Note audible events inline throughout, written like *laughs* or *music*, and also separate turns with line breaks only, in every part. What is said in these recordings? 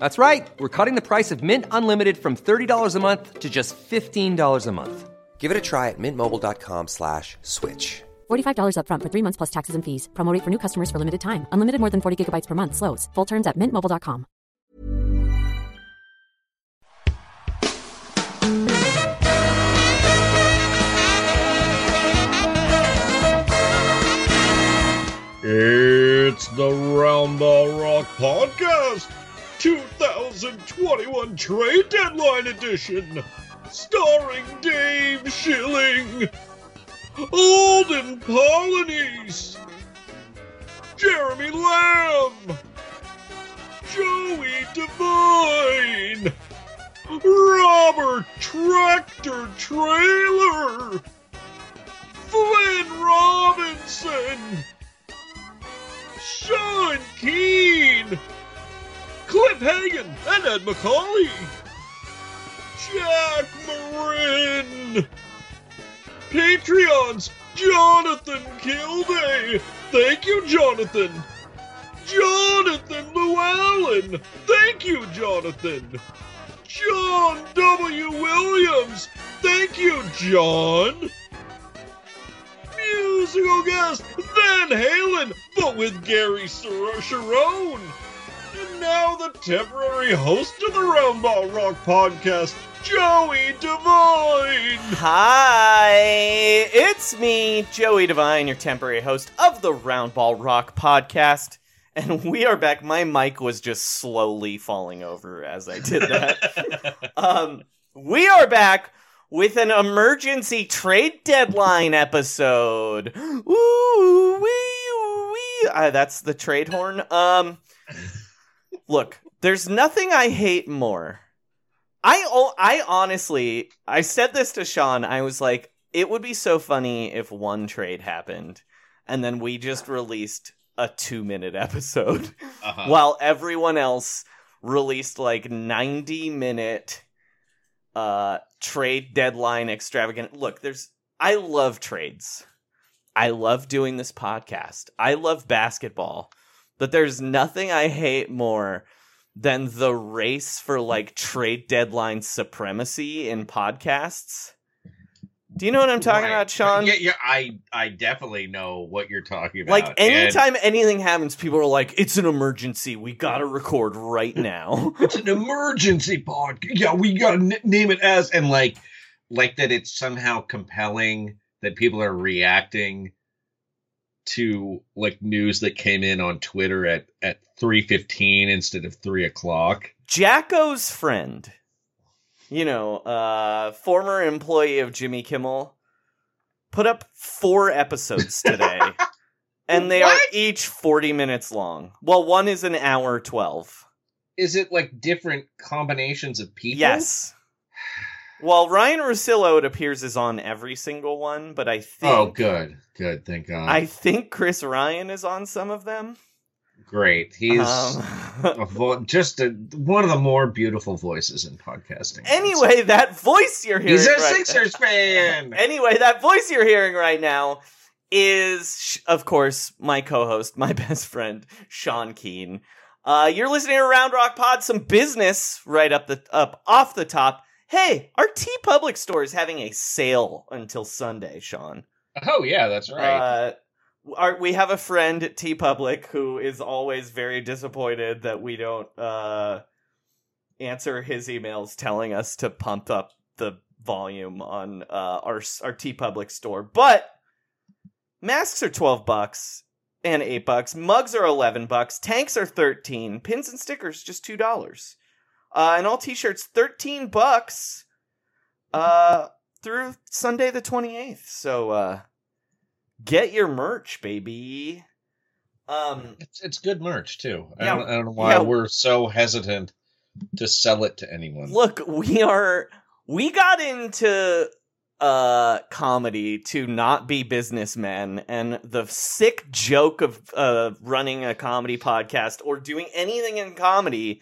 That's right. We're cutting the price of Mint Unlimited from $30 a month to just $15 a month. Give it a try at mintmobile.com slash switch.
$45 upfront for three months plus taxes and fees. Promo rate for new customers for limited time. Unlimited more than 40 gigabytes per month. Slows. Full terms at mintmobile.com.
It's the Roundball Rock Podcast 2021 Trade Deadline Edition, starring Dave Schilling, Olden Polynice, Jeremy Lamb, Joey Devine, Robert Tractor Traylor, Flynn Robinson, Sean Keane, Cliff Hagan, and Ed Macauley, Jack Marin, Patreons, Jonathan Kilday, thank you, Jonathan. Jonathan Llewellyn, thank you, Jonathan. John W. Williams, thank you, John musical guest Van Halen, but with Gary Cherone. Now the temporary host of the Roundball Rock podcast, Joey Devine.
Hi, it's me, Joey Devine, your temporary host of the Roundball Rock podcast. And we are back. My mic was just slowly falling over as I did that. *laughs* um, we are back with an emergency trade deadline episode. Ooh, wee, wee. Uh, that's the trade horn. Um, look, there's nothing I hate more. I oh, I honestly, I said this to Sean. I was like, it would be so funny if one trade happened, and then we just released a two minute episode, *laughs*
Uh-huh.
while everyone else released like ninety minute uh trade deadline extravagant look there's i love trades i love doing this podcast i love basketball but there's nothing i hate more than the race for like trade deadline supremacy in podcasts do you know what i'm talking
Right.
about sean
Yeah, yeah, I I definitely know what you're talking about.
like
and
anytime anything happens people are like it's an emergency we gotta record right *laughs* now
it's an emergency podcast. Yeah, we gotta n- name it as and like like that. It's somehow compelling that people are reacting to like news that came in on Twitter at at three fifteen instead of three o'clock.
Jacko's friend, you know, uh, former employee of Jimmy Kimmel, put up four episodes *laughs* today, and they are each 40 minutes long. Well, one is an hour 12.
Is it like different combinations of people?
Yes. Well, Ryen Russillo, it appears, is on every single one, but I think.
Oh, good, good. Thank God.
I think Chris Ryan is on some of them.
Great. He's
Um,
vo- just a, one of the more beautiful voices in podcasting.
anyway, that voice you're hearing.
he's a
right-
Sixers fan. *laughs*
Anyway, that voice you're hearing right now is, of course, my co-host, my *laughs* best friend, Sean Keane. Uh, you're listening to Round Rock Pod, some business right up the up off the top. Hey, our T Public store is having a sale until Sunday, Sean.
Oh yeah, that's right.
Uh, our, we have a friend at TeePublic who is always very disappointed that we don't uh, answer his emails telling us to pump up the volume on uh, our our TeePublic store. But masks are twelve bucks and eight bucks. Mugs are eleven bucks. Tanks are thirteen. Pins and stickers just two dollars. Uh, and all T-shirts thirteen bucks. Uh, through Sunday the twenty eighth. So uh, get your merch, baby. Um,
it's it's good merch too. I,
Yeah.
don't, I don't know why
Yeah.
we're so hesitant to sell it to anyone.
look, we are we got into uh comedy to not be businessmen and the sick joke of uh running a comedy podcast or doing anything in comedy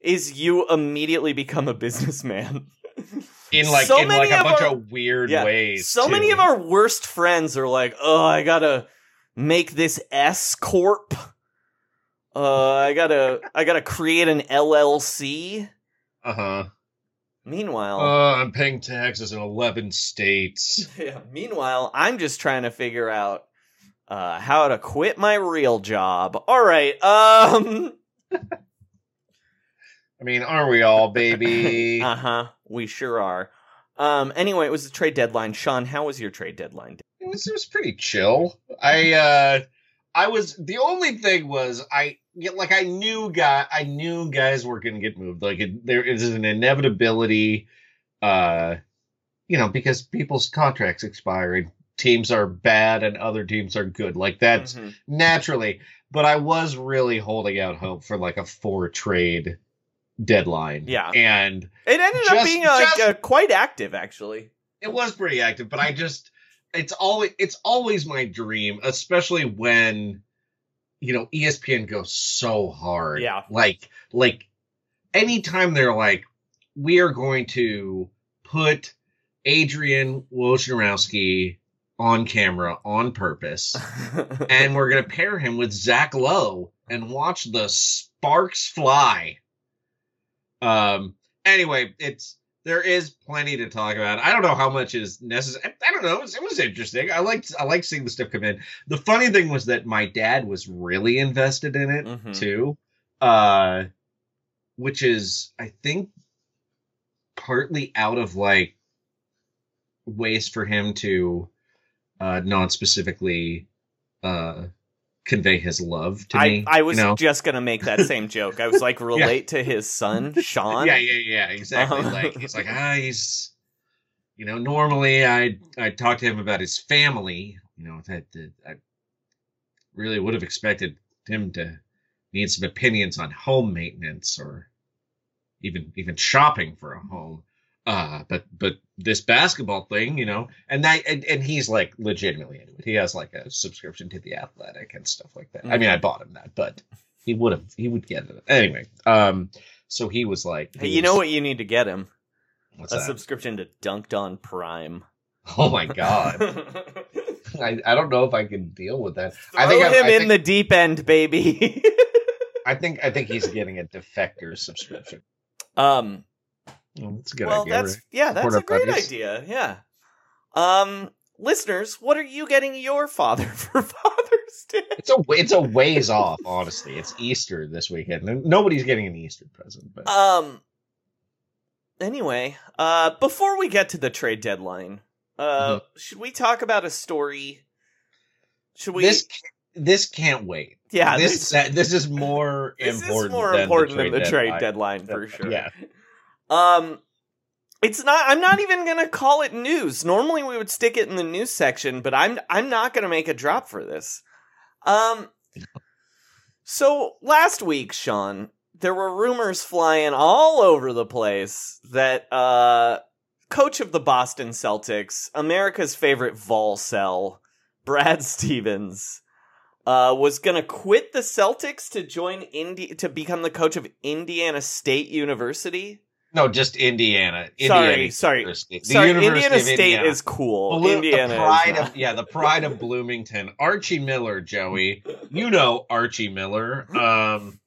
is you immediately become a businessman. *laughs*
in like
so
in like a bunch
our-
of weird
Yeah.
ways.
So many of our worst friends are like, "Oh, I got to make this S corp. Uh I got to I got to create an LLC."
uh huh.
Meanwhile,
Uh, I'm paying taxes in eleven states. *laughs*
Yeah. Meanwhile, I'm just trying to figure out uh, how to quit my real job. All right. Um. *laughs*
I mean, aren't we all, baby? *laughs*
uh huh. We sure are. Um. Anyway, it was the trade deadline. Sean, how was your trade deadline?
it was it was pretty chill. I uh I was the only thing was I like I knew guy I knew guys were gonna get moved. Like it, there is an inevitability, uh, you know, because people's contracts expire and teams are bad and other teams are good. Like that's
Mhm.
naturally. But I was really holding out hope for like a four trade deadline.
Yeah.
and
It ended up
Just-
being uh, like,
just-
uh, quite active, actually.
it was pretty active, but I just it's always it's always my dream, especially when you know ESPN goes so hard.
Yeah.
Like like anytime they're like, we are going to put Adrian Wojnarowski on camera on purpose, *laughs* and we're gonna pair him with Zach Lowe and watch the sparks fly. Um. Anyway, it's there is plenty to talk about. I don't know how much is necessary. I don't know. It was, it was interesting. I liked I liked seeing the stuff come in. The funny thing was that my dad was really invested in it
Mhm.
too. Uh, which is I think partly out of like ways for him to uh non-specifically uh convey his love to
I,
me.
I was
you know?
just gonna make that same *laughs* joke. I was like, relate to his son, *laughs* Sean.
Yeah, yeah, yeah, exactly.
Uh-huh.
Like it's like ah, he's you know, normally I I talk to him about his family. You know, that, that I really would have expected him to need some opinions on home maintenance or even even shopping for a home. Uh, but but this basketball thing, you know, and that and, and he's like legitimately into it. He has like a subscription to the Athletic and stuff like that. I mean, I bought him that, but he would have he would get it anyway. Um, so he was like,
Hey,
he
you know what you need to get him? A
that?
subscription to Dunked On Prime.
oh my god, *laughs* *laughs* I, I don't know if I can deal with that.
Throw
I think
him
I, I
in the deep end, baby. *laughs*
I think I think he's getting a defector subscription.
um.
Well, that's a good
well,
idea.
that's
right?
yeah, that's
Support
a great
buddies.
idea. Yeah. Um, listeners, what are you getting your father *laughs* for Father's Day?
It's a it's a ways off, honestly. It's Easter this weekend. and Nobody's getting an Easter present, but
Um. Anyway, uh, before we get to the trade deadline, uh,
Mm-hmm.
should we talk about a story? Should we?
this this can't wait.
yeah,
this that, this is more *laughs*
this
important.
is more
than
important
the
than
trade
the trade
deadline.
deadline for sure.
Yeah.
Um, it's not. I'm not even gonna call it news. Normally, we would stick it in the news section, but I'm I'm not gonna make a drop for this. Um, so last week, Sean, there were rumors flying all over the place that uh, coach of the Boston Celtics, America's favorite vol cell, Brad *laughs* Stevens. Uh, was gonna quit the Celtics to join Indi- to become the coach of Indiana State University.
No, just Indiana.
Sorry,
Indiana
sorry.
University. The
Sorry,
University
Indiana State
Indiana.
is cool.
Blo-
Indiana
the pride of yeah, the pride of Bloomington. Archie Miller, Joey. You know Archie Miller. Um,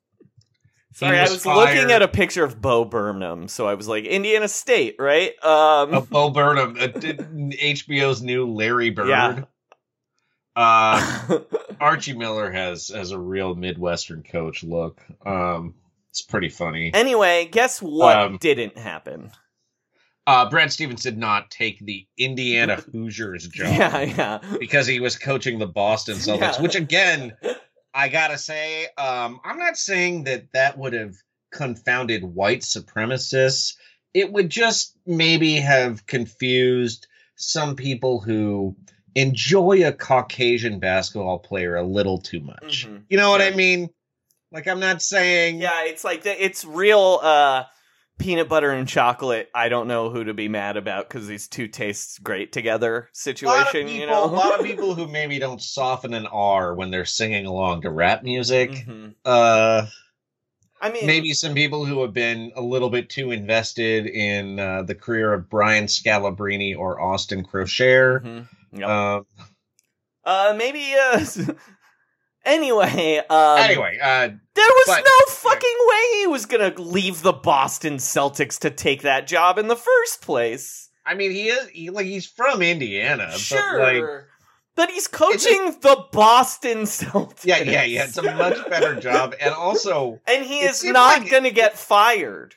Sorry, I
was
was
fired-
looking at a picture of Bo Burnham, so I was like, Indiana State, right? Um,
uh, Bo Burnham, uh, HBO's new Larry Bird.
Yeah.
Uh, *laughs* Archie Miller has has a real Midwestern coach look. Um, it's pretty funny.
anyway, guess what
Um,
didn't happen?
Uh, Brad Stevens did not take the Indiana *laughs* Hoosiers job.
Yeah, yeah.
because he was coaching the Boston *laughs* Celtics,
Yeah.
which again, *laughs* I gotta say, um, I'm not saying that that would have confounded white supremacists. It would just maybe have confused some people who enjoy a Caucasian basketball player a little too much.
Mhm.
You know what I mean? Like, I'm not saying.
Yeah, it's like the, it's real uh, peanut butter and chocolate. I don't know who to be mad about because these two tastes great together situation.
people,
you know,
a lot of people who maybe don't soften an R when they're singing along to rap music.
Mhm.
Uh,
I mean,
maybe some people who have been a little bit too invested in uh, the career of Brian Scalabrine or Austin Croshere.
Mhm. Yep.
Um,
uh, maybe. *laughs* Anyway, um,
anyway, uh,
there was
but-
no fucking way he was gonna leave the Boston Celtics to take that job in the first place.
I mean, he is he, like he's from Indiana,
Sure.
but like,
But he's coaching the Boston Celtics.
yeah, yeah, yeah, it's a much better *laughs* job, and also,
And he is not
like-
going to get fired.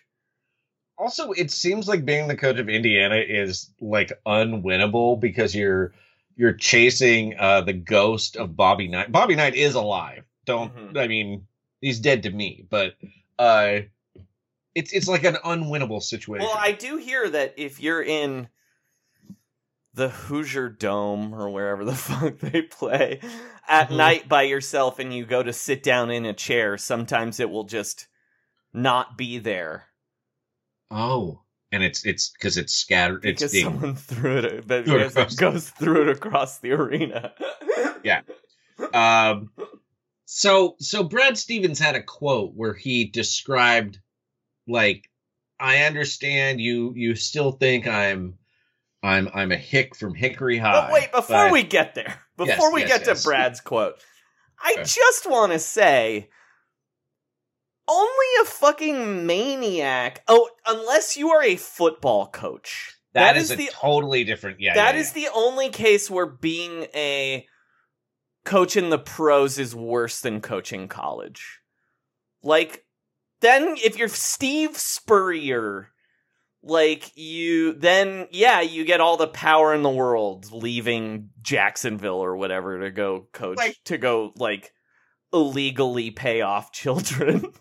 also, it seems like being the coach of Indiana is like unwinnable because you're you're chasing uh, the ghost of Bobby Knight. Bobby Knight is alive. Don't
Mhm.
I mean he's dead to me, but uh, it's it's like an unwinnable situation.
Well, I do hear that if you're in the Hoosier Dome or wherever the *laughs* fuck they play at
Mhm.
night by yourself and you go to sit down in a chair, sometimes it will just not be there
Oh, and it's it's because it's scattered. It's
because
being
someone threw it, but
Threw it across.
goes through it across the arena. *laughs* Yeah.
Um. So so Brad Stevens had a quote where he described like I understand you you still think I'm I'm I'm a hick from Hickory High.
But wait, before
but-
we get there, before
Yes,
we
yes,
get
yes.
to Brad's quote, I just want to say only a fucking maniac. Oh, unless you are a football coach.
that is, a
the
totally different yeah.
that
yeah,
is the only case where being a coach in the pros is worse than coaching college. Like then if you're Steve Spurrier like you then yeah, you get all the power in the world leaving Jacksonville or whatever to go coach
Like-
to go like illegally pay off *laughs* children.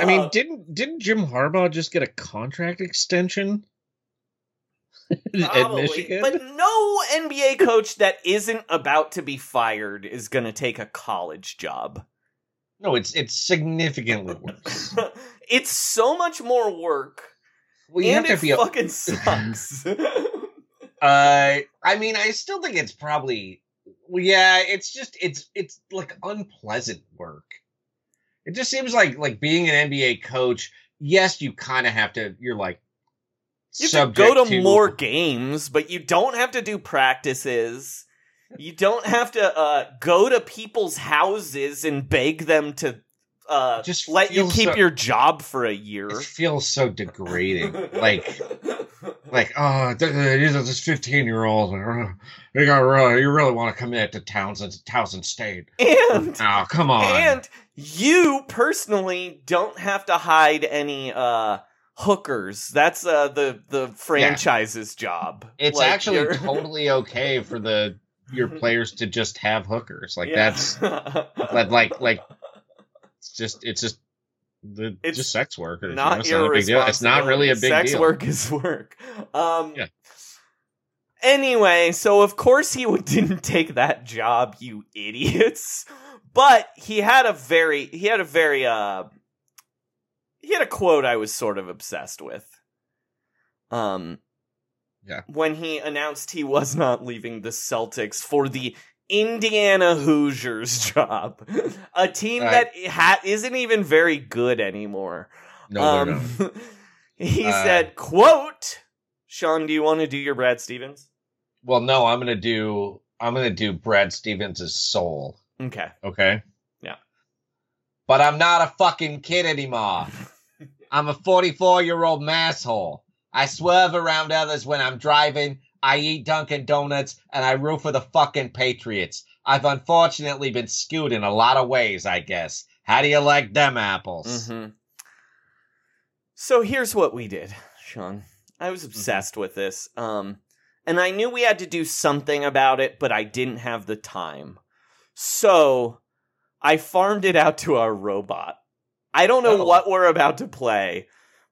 I mean,
Uh,
didn't didn't Jim Harbaugh just get a contract extension at
Probably.
Michigan?
But no NBA coach that isn't about to be fired is going to take a college job.
no, it's it's significantly worse. *laughs*
it's so much more work,
Well,
and
have
it
to be. a-
fucking *laughs* sucks.
Uh, I mean, I still think it's probably. Well, yeah, it's just it's it's like unpleasant work. It just seems like like being an NBA coach. Yes, you kind of have to. You're like
you have to go
subject
to, more games, but you don't have to do practices. You don't have to uh, go to people's houses and beg them to uh,
Just
let you keep
so-
your job for a year.
It feels so degrading. like *laughs* like oh, th- th- these are this fifteen year old. You got really, you really want to commit to Townsend Townsend State?
and
Oh, come on.
And you personally don't have to hide any uh hookers. That's uh the the franchise's job.
it's
Like,
actually *laughs* totally okay for the your players to just have hookers. Like
Yeah.
that's like, like like it's just it's just the
It's
just sex work. It's,
not
you know, it's not a big deal. It's not really a big
Sex
deal.
Sex work is work. Um
Yeah.
Anyway, so of course he *laughs* didn't take that job, you idiots. But he had a very he had a very uh he had a quote I was sort of obsessed with. Um
Yeah.
when he announced he was not leaving the Celtics for the Indiana Hoosiers *laughs* job, a team
Right.
that ha- isn't even very good anymore.
No, they're
Um,
not. *laughs*
He
Uh,
said, "quote." Sean, do you want to do your Brad Stevens?
Well, no, I'm gonna do I'm gonna do Brad Stevens' soul.
Okay.
Okay.
Yeah.
But I'm not a fucking kid anymore. *laughs* I'm a 44 year old masshole. I swerve around others when I'm driving. I eat Dunkin' Donuts and I root for the fucking Patriots. I've unfortunately been skewed in a lot of ways, I guess. How do you like them apples?
hmm So here's what we did, Sean. I was obsessed with this. Um, and I knew we had to do something about it, but I didn't have the time. So I farmed it out to our robot. I don't know
Oh.
what we're about to play,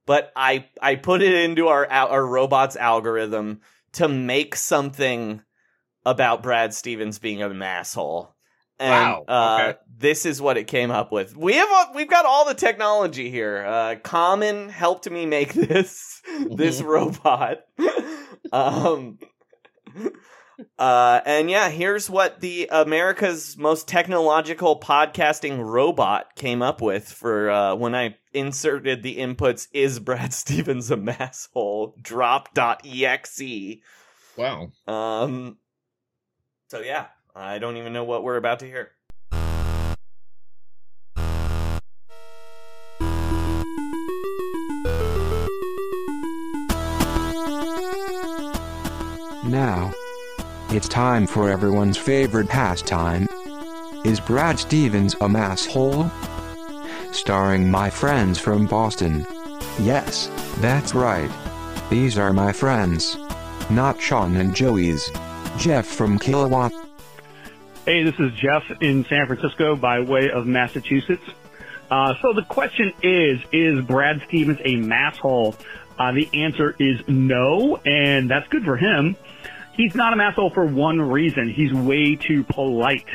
but I I put it into our our robot's algorithm to make something about Brad Stevens being an asshole. And
Wow,
uh, this is what it came up with. We have we've got all the technology here. Uh, Common helped me make *laughs* this this robot. *laughs* um, uh, and yeah, here's what the America's most technological podcasting robot came up with for uh, when I inserted the inputs. Is Brad *laughs* Stevens a masshole? Drop.exe.
Wow.
Um. So yeah, I don't even know what we're about to hear.
Now, it's time for everyone's favorite pastime. Is Brad Stevens a masshole? Starring my friends from Boston. Yes, that's right. These are my friends. Not Sean and Joey's. Jeff from Kilowatt.
Hey, this is Jeff in San Francisco by way of Massachusetts. Uh, so the question is, is Brad Stevens a masshole? Uh, the answer is no, and that's good for him. He's not a masshole for one reason. He's way too polite.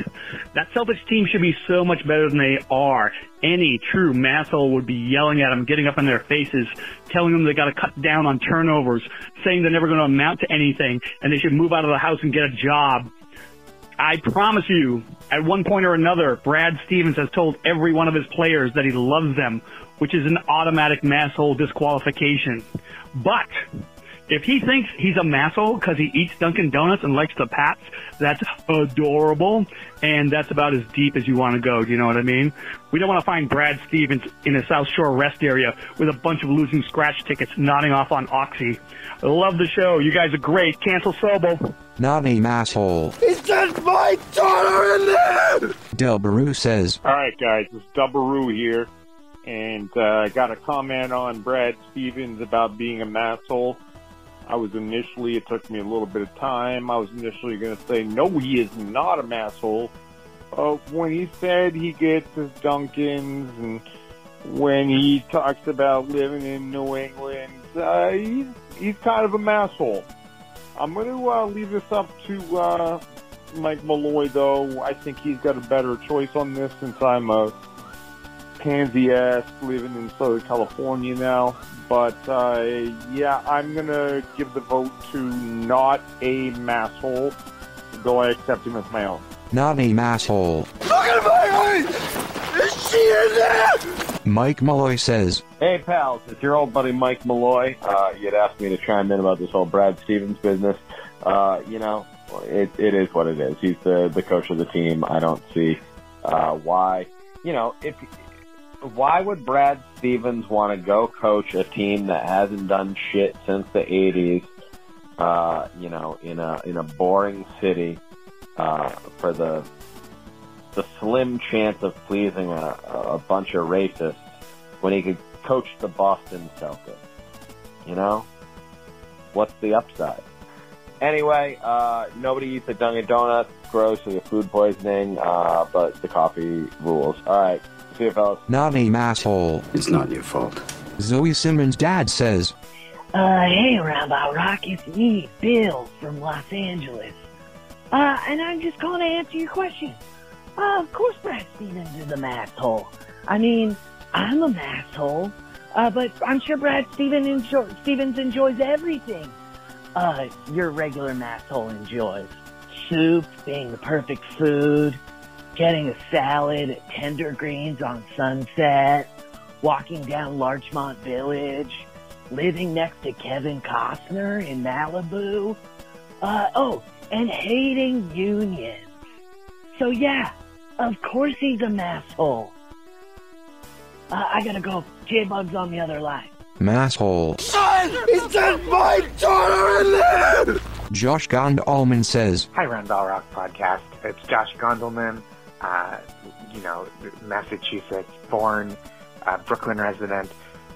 That Celtics team should be so much better than they are. Any true masshole would be yelling at them, getting up in their faces, telling them they got to cut down on turnovers, saying they're never going to amount to anything, and they should move out of the house and get a job. I promise you, at one point or another, Brad Stevens has told every one of his players that he loves them, which is an automatic masshole disqualification. But if he thinks he's a masshole because he eats Dunkin' Donuts and likes the Pats, that's adorable, and that's about as deep as you want to go. Do you know what I mean? We don't want to find Brad Stevens in a South Shore rest area with a bunch of losing scratch tickets nodding off on Oxy. I love the show. You guys are great. Cancel Sobo.
Not a masshole.
Is that my daughter in there?
Dubbaroo says,
All right, guys, it's Dubbaroo here, and uh, I got a comment on Brad Stevens about being a masshole. I was initially, it took me a little bit of time. I was initially going to say, no, he is not a masshole. Uh, when he said he gets his Dunkins and when he talks about living in New England, uh, he's, he's kind of a masshole. I'm going to uh, leave this up to uh, Mike Malloy, though. I think he's got a better choice on this since I'm a pansy ass living in Southern California now. But uh, yeah, I'm going to give the vote to not a masshole, though I accept him as my own.
not a masshole.
Look at my eyes! Is she in there?
Mike Malloy says,
Hey pals, it's your old buddy Mike Malloy. Uh, you'd asked me to chime in about this whole Brad Stevens business. Uh, you know, it, it is what it is. He's the, the coach of the team. I don't see, uh, why, you know, if, why would Brad Stevens want to go coach a team that hasn't done shit since the 80s, uh, you know, in a, in a boring city, uh, for the, the slim chance of pleasing a, a bunch of racists when he could coach the Boston Celtics. You know? What's the upside? Anyway, uh, nobody eats at Dunkin' Donuts. Gross, we get food poisoning, uh, but the coffee rules. Alright, see you fellas.
not a masshole.
It's not your fault.
Zoe Simmons' dad says,
Uh, hey, Rabbi Rock, it's me, Bill from Los Angeles. Uh, and I'm just calling to answer your question. Uh, of course Brad Stevens is a masshole. I mean, I'm a masshole. Uh, but I'm sure Brad Steven enjoy- Stevens enjoys everything. Uh, your regular masshole enjoys. Soup being the perfect food, getting a salad at Tender Greens on Sunset, walking down Larchmont Village, living next to Kevin Costner in Malibu. Uh, oh, and hating unions. So yeah, of course he's a masshole. Uh, I gotta go. J-Bug's on the other line.
Masshole.
Son, is that my daughter in there?
Josh Gondelman says,
Hi, Roundball Rock Podcast. It's Josh Gondelman, uh, you know, Massachusetts born, uh, Brooklyn resident.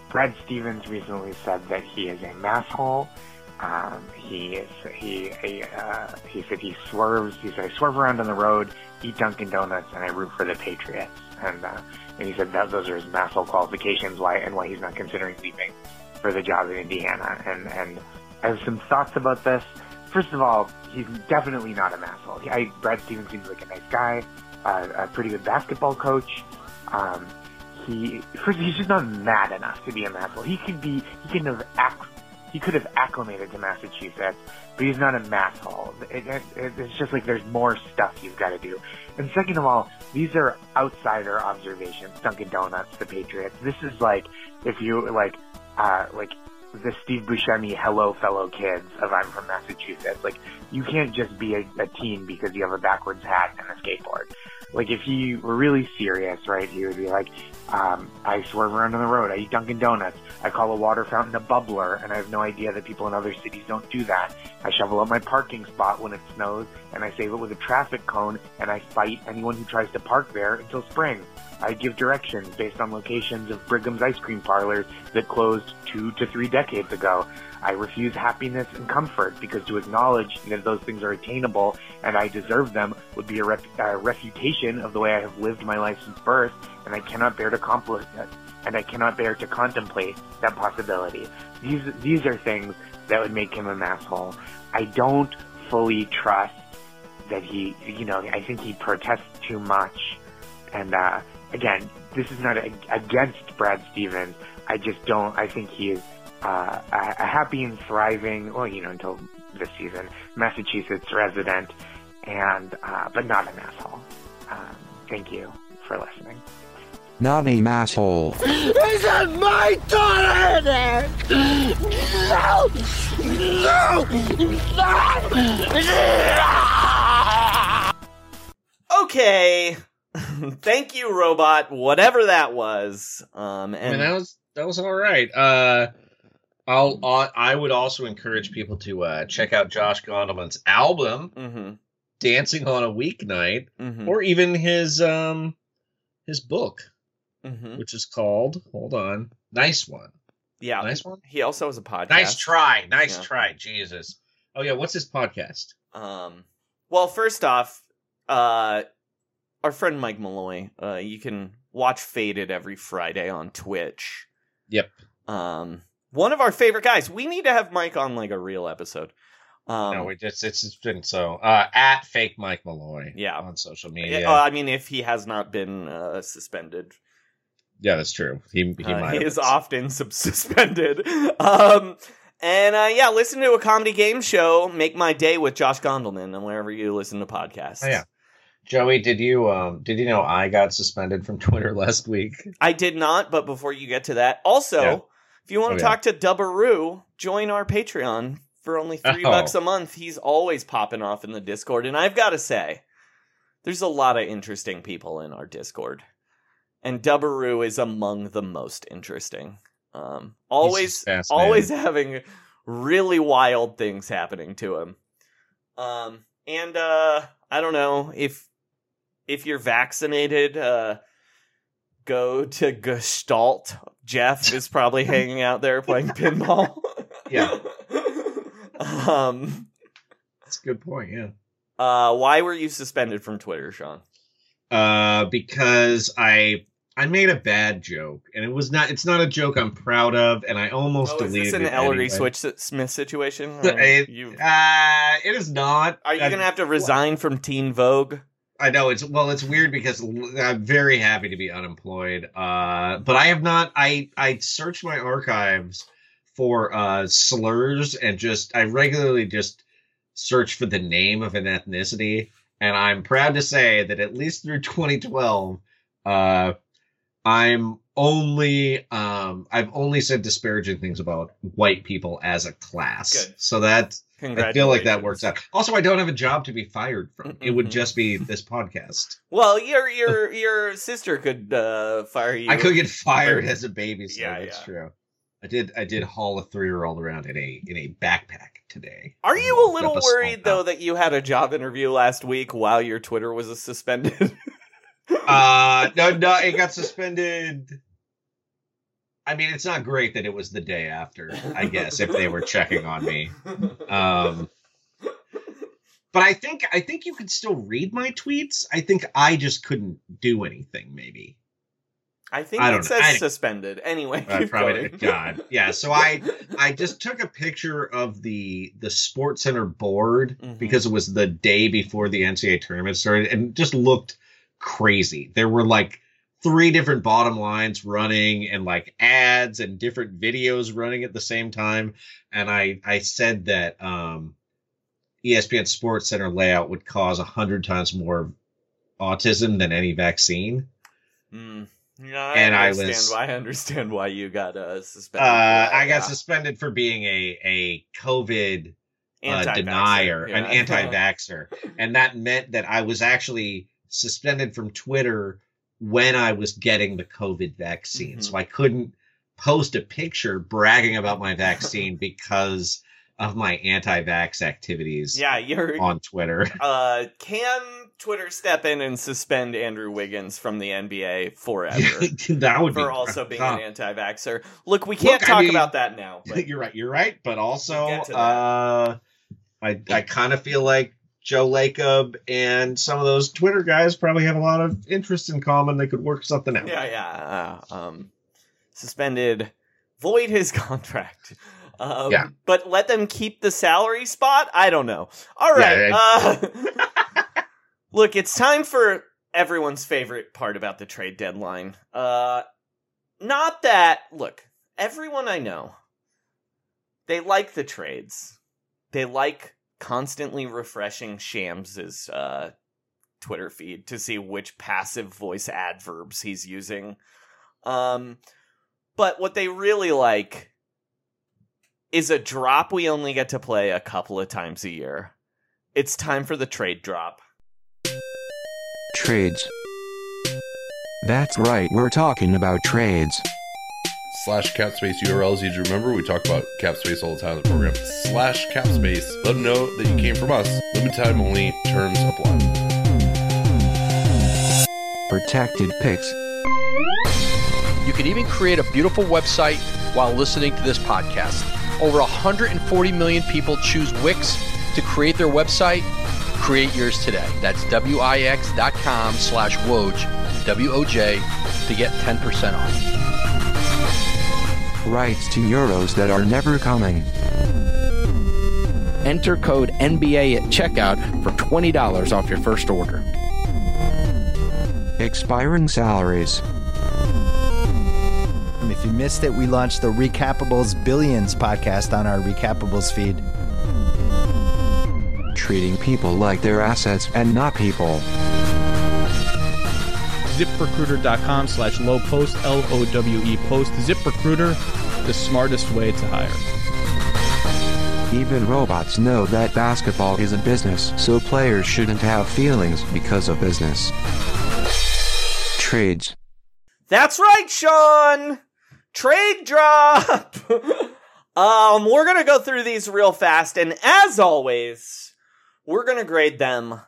Brad Stevens recently said that he is a masshole. Um, he is he he, uh, he said he swerves. He said I swerve around on the road, eat Dunkin' Donuts, and I root for the Patriots. And uh, and he said that those are his masshole qualifications. Why and why he's not considering leaving for the job in Indiana. And and I have some thoughts about this. First of all, he's definitely not a masshole. He, I, Brad Stevens seems like a nice guy, uh, a pretty good basketball coach. Um, he first he's just not mad enough to be a masshole. He could be he could have ac- he could have acclimated to Massachusetts, but he's not a masshole. It, it, it, it's just like there's more stuff you've got to do. And second of all, these are outsider observations. Dunkin' Donuts, the Patriots. This is like if you like uh, like the Steve Buscemi "Hello, fellow kids" of "I'm from Massachusetts." Like you can't just be a, a teen because you have a backwards hat and a skateboard. Like if he were really serious, right, he would be like, um, "I swerve around on the road. I eat Dunkin' Donuts. I call a water fountain a bubbler, and I have no idea that people in other cities don't do that. I shovel up my parking spot when it snows, and I save it with a traffic cone, and I fight anyone who tries to park there until spring." I give directions based on locations of Brigham's ice cream parlors that closed two to three decades ago. I refuse happiness and comfort because to acknowledge that those things are attainable and I deserve them would be a, a refutation of the way I have lived my life since birth, and I cannot bear to compl- and I cannot bear to contemplate that possibility. These these are things that would make him a masshole. I don't fully trust that he, you know, I think he protests too much, and uh, again, this is not a, against Brad Stevens. I just don't. I think he is uh, a, a happy and thriving, well, you know, until this season, Massachusetts resident, and uh, but not an asshole. Um, thank you for listening.
not a masshole. *laughs*
Is that my daughter in there? No! No!
Okay. *laughs* Thank you, robot. Whatever that was. Um,
I
and
mean, that was that was all right. Uh, I'll, i I would also encourage people to uh, check out Josh Gondelman's album,
mm-hmm,
"Dancing on a Weeknight,"
mm-hmm,
or even his um his book,
mm-hmm.
which is called Hold on, nice one,
yeah.
nice one,
He also has a podcast.
nice try, nice
Yeah.
try, Jesus. Oh yeah, what's his podcast?
Um, well, first off, uh, our friend Mike Malloy, uh, you can watch Faded every Friday on Twitch.
Yep.
Um, one of our favorite guys. We need to have Mike on like a real episode. Um,
no, we just it's, it's been so uh, at fake Mike Malloy.
Yeah.
on social media.
uh, I mean, if he has not been uh, suspended,
yeah, that's true. He he
uh,
might.
he is
been.
often *laughs* sub- suspended. Um, and uh, yeah, listen to a comedy game show. Make my day with Josh Gondelman, and wherever you listen to podcasts.
Oh, yeah. Joey, did you um did you know I got suspended from Twitter *laughs* last week?
I did not, but before you get to that, also,
Yeah.
if you want
Oh,
to
yeah.
talk to Dubbaroo, join our Patreon for only three
Oh.
bucks a month. He's always popping off in the Discord, and I've got to say, there's a lot of interesting people in our Discord, and Dubbaroo is among the most interesting. Um, always, always having really wild things happening to him. Um, and uh, I don't know if if you're vaccinated, uh, go to Gestalt. Jeff is probably *laughs* hanging out there playing pinball. *laughs*
Yeah. *laughs*
um,
That's a good point. Yeah.
uh, why were you suspended from Twitter, Sean?
Uh, because I I made a bad joke, and it was not. It's not a joke I'm proud of, and I almost
Oh, is this an
it
Ellery
anyway.
Switch Smith situation?
It-
you,
Uh, it is not.
are you
Uh,
gonna have to resign from Teen Vogue?
I know it's well. It's weird because I'm very happy to be unemployed. Uh, but I have not. I I searched my archives for uh slurs and just I regularly just search for the name of an ethnicity, and I'm proud to say that at least through 2012, uh, I'm only um I've only said disparaging things about white people as a class.
Good.
So that I feel like that works out. Also, I don't have a job to be fired from. It would just be this podcast. *laughs*
Well, your your your sister could uh, fire you.
I could get fired as a babysitter.
Yeah,
that's
yeah.
true. I did. I did haul a three year old around in a in a backpack today.
Are you a little
a
worried though that you had a job interview last week while your Twitter was suspended? *laughs*
Uh, no, no, it got suspended. I mean, it's not great that it was the day after. I guess if they were checking on me. Um, but I think I think you could still read my tweets. I think I just couldn't do anything. Maybe.
I think
I
it says
I-
suspended. Anyway,
I probably. God. Yeah. So I I just took a picture of the the Sports Center board
Mhm.
because it was the day before the NCAA tournament started and just looked crazy. There were like three different bottom lines running and like ads and different videos running at the same time. And I I said that um ESPN Sports Center layout would cause a hundred times more autism than any vaccine.
Mm. Yeah, I
And I
understand
was-
why I understand why you got uh, suspended.
Uh, I got
yeah.
suspended for being a a COVID uh, denier, an *laughs* anti-vaxxer, and that meant that I was actually suspended from Twitter when I was getting the COVID vaccine.
Mhm.
So I couldn't post a picture bragging about my vaccine *laughs* because of my anti-vax activities
Yeah, you're
on Twitter. *laughs*
Uh, can Twitter step in and suspend Andrew Wiggins from the NBA forever *laughs*
that would
for
be
also being an anti-vaxer? Look, we can't
Look, I
talk
mean-
about that now. But
you're right. You're right. But also,
We'll get to that.
uh, I I kind of feel like Joe Lacob and some of those Twitter guys probably have a lot of interest in common. They could work something out.
yeah, yeah. Uh, um, suspended, void his *laughs* contract. Um,
Yeah.
But let them keep the salary spot? I don't know. All right.
Yeah,
uh, *laughs* look, it's time for everyone's favorite part about the trade deadline. Uh, not that, look, everyone I know, they like the trades. They like constantly refreshing Shams' uh, Twitter feed to see which passive voice adverbs he's using. Um, but what they really like is a drop we only get to play a couple of times a year. It's time for the trade drop.
Trades. That's right, we're talking about trades.
Slash capspace URLs is easy to remember. We talk about capspace all the time in the program. Slash capspace. Let them know that you came from us. Limited time only. Terms apply.
Protected picks.
You can even create a beautiful website while listening to this podcast. Over 140 million people choose Wix to create their website. Create yours today. That's Wix.com slash Woj, W-O-J, to get 10% off.
Rights to euros that are never coming.
Enter code NBA at checkout for $20 off your first order.
Expiring salaries.
If you missed it, we launched the Recappables Billions podcast on our Recappables feed.
Treating people like they're assets and not people.
ZipRecruiter.com slash low post, L O W E post. ZipRecruiter, the smartest way to hire.
Even robots know that basketball is a business, so players shouldn't have feelings because of business. Trades.
That's right, Sean. Trade drop. *laughs* um, we're gonna go through these real fast, and as always, we're gonna grade them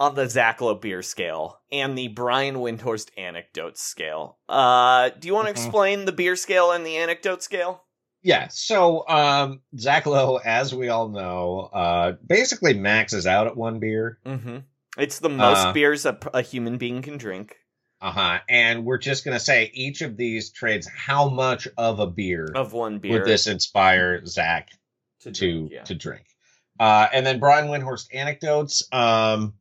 on the Zach beer scale and the Brian Windhorst anecdote scale. Uh, do you want to
Mhm.
explain the beer scale and the anecdote scale?
Yeah, so um Zach Lowe, as we all know, uh basically maxes out at one beer.
Mm-hmm. It's the most
Uh,
beers a, a human being can drink.
Uh-huh. And we're just gonna say each of these trades, how much of a beer
Of one beer.
would this inspire Zach
To
to
drink, yeah.
to drink? Uh and then Brian Windhorst anecdotes. Um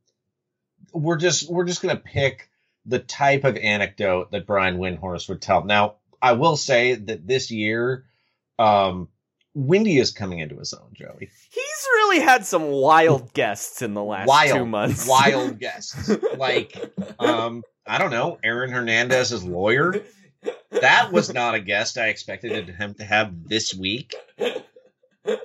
we're just we're just gonna pick the type of anecdote that Brian Windhorst would tell. Now, I will say that this year, um, Windy is coming into his own, Joey.
He's really had some wild guests in the last
wild,
two months.
wild *laughs* guests. Like, um, I don't know, Aaron Hernandez's lawyer. That was not a guest I expected him to have this week.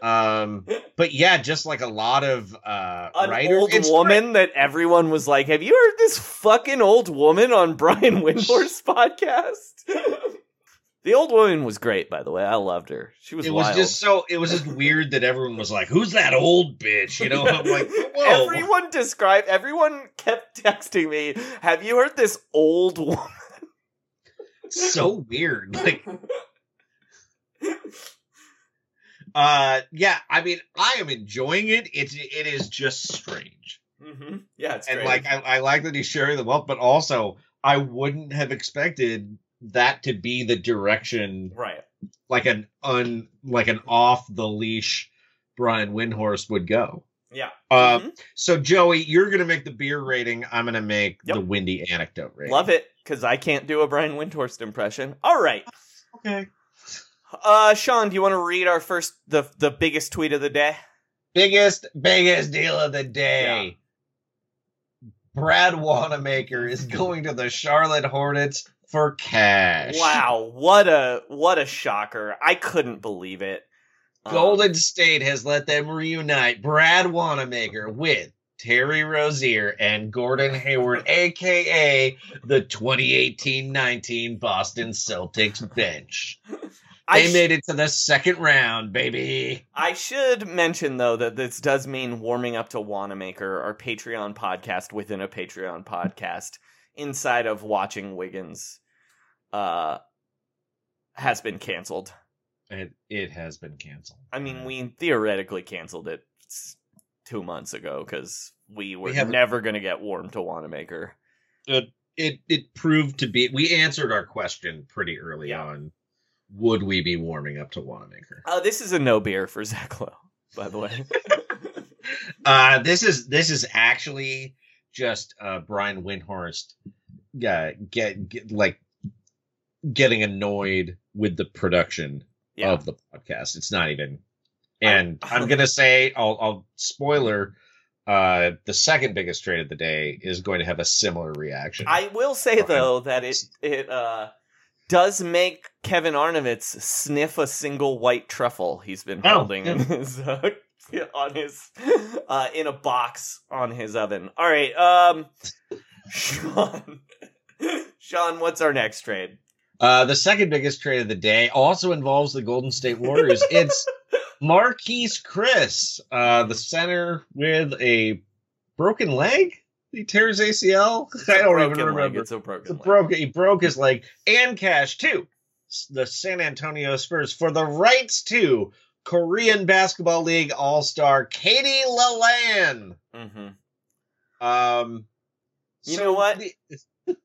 Um, but yeah, just like a lot of uh
An
writers.
old
It's
woman that everyone was like, "Have you heard this fucking old woman on *laughs* Brian Windhorst's *laughs* podcast?" the old woman was great, by the way. I loved her. She was.
it was
wild.
just so it was just weird that everyone was like, "Who's that old bitch?" You know, I'm like, *laughs* "Whoa!"
Everyone described. Everyone kept texting me. Have you heard this old woman?
so weird. Like, uh, yeah. I mean, I am enjoying it. It's it is just strange,
Mm-hmm. Yeah, it's
and
great.
like I, I like that he's sharing the wealth, but also I wouldn't have expected that to be the direction,
right?
Like an un like an off the leash Brian Windhorst would go.
Yeah.
Uh,
Mm-hmm.
So Joey, you're gonna make the beer rating. I'm gonna make the windy anecdote rating.
Love it because I can't do a Brian Windhorst impression. All right.
Okay.
Uh, Sean, do you want to read our first the the biggest tweet of the day?
Biggest biggest deal of the day. Brad Wanamaker is going to the Charlotte Hornets for cash.
Wow, what a what a shocker! I couldn't believe it.
Golden State has let them reunite Brad Wanamaker with Terry Rozier and Gordon Hayward, *laughs* aka the 2018-19 Boston Celtics bench. They
sh-
made it to the second round, baby.
I should mention though that this does mean warming up to Wanamaker, our Patreon podcast within a Patreon podcast inside of watching Wiggins, uh, has been canceled.
It it has been canceled.
I mean, we theoretically canceled it two months ago because we were
haven't-
never going to get warm to Wanamaker.
it it it proved to be we answered our question pretty early on would we be warming up to wanamaker
Uh, this is a no beer for Zach Lowe, by the way. *laughs*
uh this is this is actually just uh brian windhorst uh, get, get like getting annoyed with the production
Yeah.
of the podcast it's not even and *laughs* i'm gonna say i'll i'll spoiler uh the second biggest trade of the day is going to have a similar reaction
I will say though that it it uh does make Kevin Arnovitz sniff a single white truffle he's been
Oh,
holding *laughs* in his uh, on his uh in a box on his oven. All right, um *laughs* Sean Sean, what's our next trade?
Uh, the second biggest trade of the day also involves the Golden State Warriors. *laughs* it's Marquese Chriss, uh, the center with a broken leg. He tears ACL. *laughs* I don't even
broken leg.
remember.
It's a broken
It's broke. He broke his leg and cash too. The San Antonio Spurs for the rights to Korean Basketball League All Star Cady Lalanne.
Mm-hmm.
Um,
You
so
know what?
the-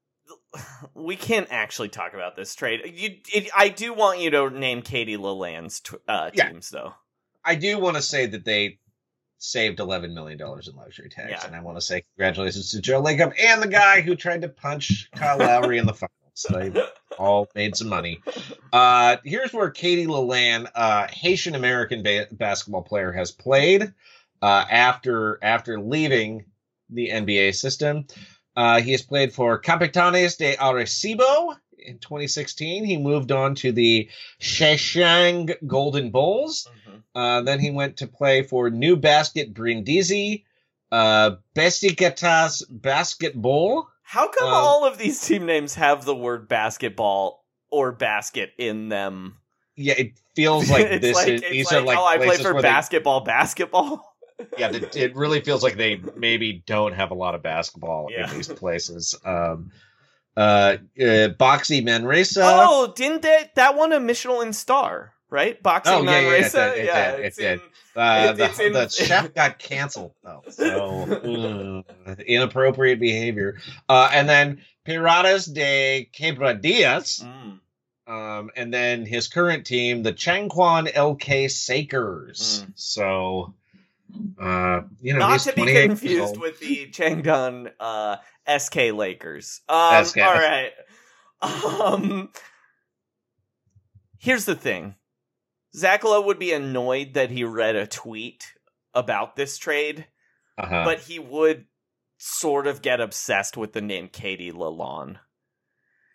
*laughs*
we can't actually talk about this trade. You, it, I do want you to name Cady Lalanne's tw- uh,
Yeah.
teams, though.
I do want to say that they saved eleven million dollars in luxury tax,
Yeah.
and I want to say congratulations to Joe Lacob and the guy who tried to punch Kyle Lowry in the finals. They *laughs* all made some money. Uh, here's where Cady Lalanne, uh, Haitian American ba- basketball player, has played uh, after after leaving the NBA system. Uh, he has played for Capitanes de Arecibo in 2016. He moved on to the Sheshang Golden Bulls. Uh, then he went to play for New Basket Brindisi, uh, Besiktas Basketball.
How come
Um,
all of these team names have the word basketball or basket in them?
Yeah, it feels like *laughs* this
like,
is these
like,
are like
oh, I play for
where they-
basketball, basketball.
yeah, it, it really feels like they maybe don't have a lot of basketball
Yeah.
in these places. Um, uh, uh, Baxi Manresa.
oh, didn't that that won a Michelin star? Right, boxing
Oh, yeah, yeah, yeah, it
Manresa?
did, it
yeah,
did, it
it's
did.
in-
Uh, the,
in-
the *laughs* chef got canceled though, so mm, inappropriate behavior. Uh, and then Piratas de Quebradillas.
Mm.
Um, and then his current team, the Changwon LG Sakers. So, uh, you know,
Not to be confused with the Changdon uh, SK Lakers. Um,
SK.
All right. Um, here's the thing. Zach Lowe would be annoyed that he read a tweet about this trade,
Uh-huh.
but he would sort of get obsessed with the name Katie Lalonde.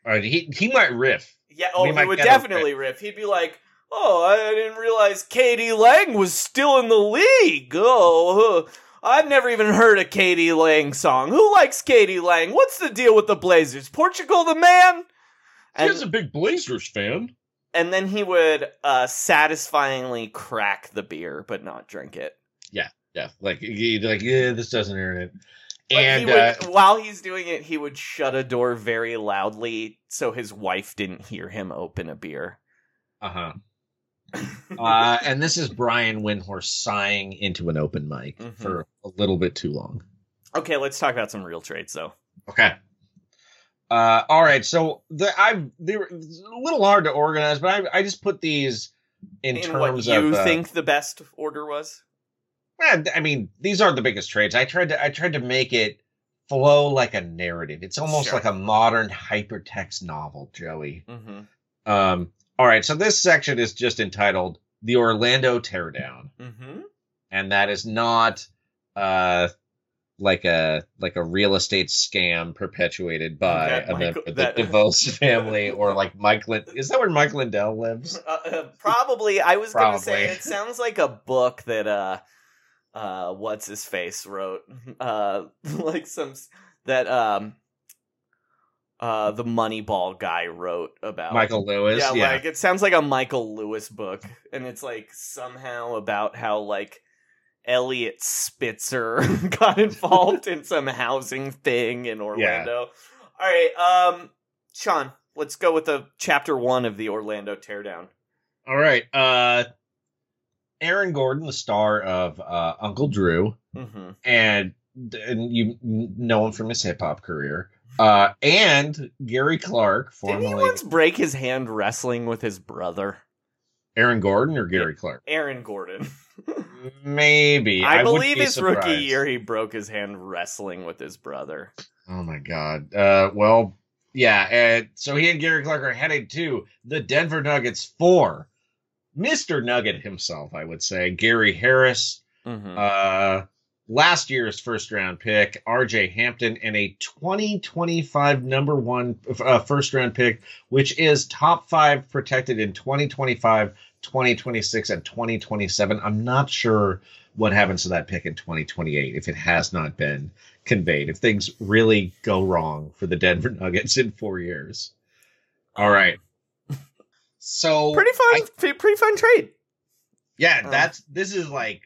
All right, he he might riff.
Yeah, oh,
We
he would definitely riff. He'd be like, "Oh, I didn't realize Katie Lang was still in the league. Oh. I've never even heard a Katie Lang song. Who likes Katie Lang? What's the deal with the Blazers? Portugal the man?"
He is a big Blazers fan.
And then he would uh, satisfyingly crack the beer, but not drink it.
Yeah, yeah. Like like yeah, this doesn't earn it.
But
And
he would,
uh,
while he's doing it, he would shut a door very loudly so his wife didn't hear him open a beer.
uh-huh. Uh and this is Brian Windhorst sighing into an open mic
Mm-hmm.
for a little bit too long.
Okay, let's talk about some real trades, though.
Okay. Uh, all right. So the I they were a little hard to organize, but I I just put these in,
In
terms
what you
of uh,
think the best order was?
I mean, these aren't the biggest trades. I tried to I tried to make it flow like a narrative. It's almost
Sure.
like a modern hypertext novel, Joey.
Mm-hmm.
Um. All right. So this section is just entitled "The Orlando Teardown."
Mm-hmm.
and that is not uh like a like a real estate scam perpetuated by
That
a
Michael-
member of
that-
the DeVos *laughs* family or like Mike Lind- is that where Mike Lindell lives?
Uh, uh, probably. I was gonna say it sounds like a book that uh, uh, what's his face wrote. *laughs* Uh, *laughs* like some that um, uh, the Moneyball guy wrote about
Michael Lewis,
Yeah,
yeah.
like it sounds like a Michael Lewis book, and it's like somehow about how like Eliot Spitzer *laughs* got involved in some housing thing in Orlando. All right, um, Sean, let's go with the chapter one of the Orlando Teardown.
All right. Uh Aaron Gordon, the star of uh Uncle Drew,
Mm-hmm.
and and you know him from his hip hop career. Uh and Gary Clark,
Did he
formerly
once break his hand wrestling with his brother,
Aaron Gordon or Gary Clark?
Aaron Gordon? *laughs*
Maybe.
I,
wouldn't
believe
be
his rookie year he broke his hand wrestling with his brother.
Oh my god. Uh well, yeah, uh, so he and Gary Clark are headed to the Denver Nuggets for Mr. Nugget himself, I would say. Gary Harris,
Mm-hmm.
uh last year's first round pick, RJ Hampton, and a 2025 number one uh, first round pick, which is top five protected in 2025, 2026, and 2027. I'm not sure what happens to that pick in 2028 if it has not been conveyed, if things really go wrong for the Denver *laughs* Nuggets in four years. All right. So
Pretty fun, f- pretty fun trade.
yeah,
Um,
that's this is like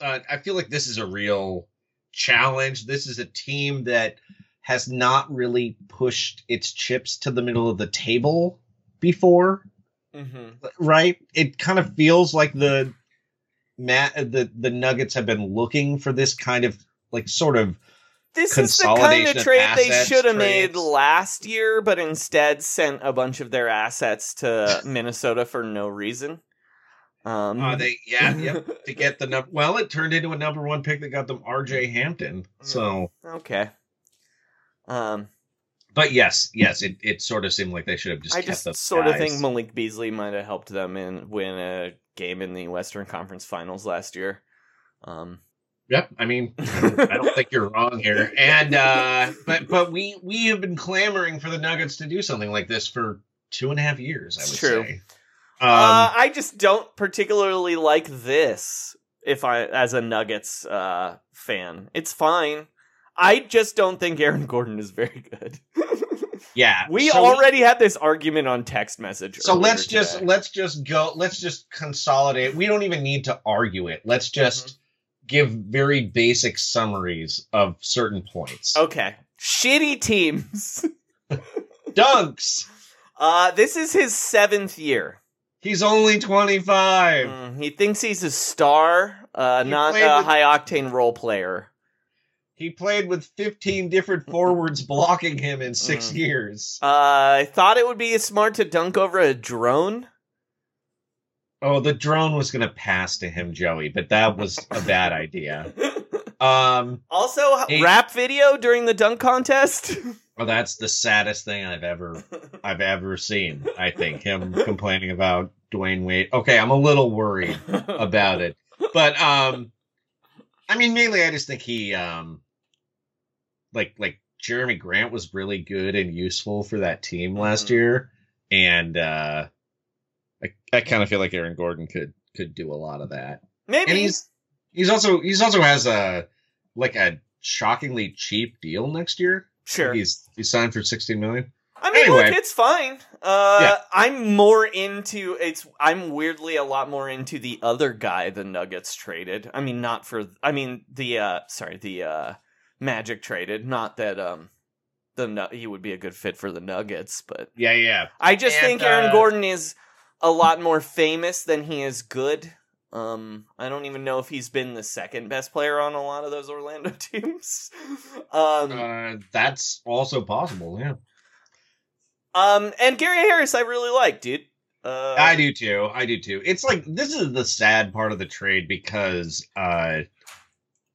uh, I feel like this is a real challenge. This is a team that has not really pushed its chips to the middle of the table before,
Mm-hmm.
right? It kind of feels like the Matt the the Nuggets have been looking for this kind of like sort of
This is the kind of trade they should have made last year, but instead sent a bunch of their assets to Minnesota for no reason. Um,
Uh, they yeah, yep, *laughs* to get the number. Well, it turned into a number one pick that got them R.J. Hampton. So,
okay. Um,
but yes, yes, it, it sort of seemed like they should have just
I
kept
just sort of
guys.
think Malik Beasley might have helped them in win a game in the Western Conference Finals last year. Um,
Yep, I mean, I don't, I don't think you're wrong here. *laughs* And uh but but we we have been clamoring for the Nuggets to do something like this for two and a half years. I would
true.
say. Um,
uh, I just don't particularly like this. If I, as a Nuggets uh, fan, it's fine. I just don't think Aaron Gordon is very good. *laughs*
yeah,
we
so we-
already had this argument on text message.
So let's just let's just go. Let's just consolidate. We don't even need to argue it. Let's just
Mm-hmm.
give very basic summaries of certain points.
okay. Shitty teams. *laughs*
Dunks.
Uh, this is his seventh year.
He's only twenty five.
Mm, he thinks he's a star, uh,
He
not a high octane role player.
He played with fifteen different *laughs* forwards blocking him in six
Mm.
years.
Uh, I thought it would be smart to dunk over a drone.
Oh, the drone was going to pass to him, Joey, but that was a bad idea. *laughs* Um,
Also,
Hey.
rap video during the dunk contest. *laughs*
Oh, that's the saddest thing I've ever *laughs* I've ever seen. I think him complaining about Dwyane Wade. Okay, I'm a little worried about it, but um, I mean, mainly I just think he um, like like Jerami Grant was really good and useful for that team last year, and uh, I I kind of feel like Aaron Gordon could could do a lot of that.
Maybe
and he's he's also he's also has a like a shockingly cheap deal next year.
Sure.
He's he's signed for 16 million.
I mean,
Anyway.
look, it's fine. Uh,
Yeah.
I'm more into it's. I'm weirdly a lot more into the other guy the Nuggets traded. I mean, not for. I mean, the uh, sorry, the uh, Magic traded. Not that um, the he would be a good fit for the Nuggets, but
Yeah, yeah.
I just
And,
think Aaron
uh,
Gordon is a lot more famous than he is good. Um, I don't even know if he's been the second best player on a lot of those Orlando *laughs* teams. um,
Uh, that's also possible. Yeah,
um, and Gary Harris, I really like, dude. Uh,
I do too. I do too. It's like this is the sad part of the trade because uh,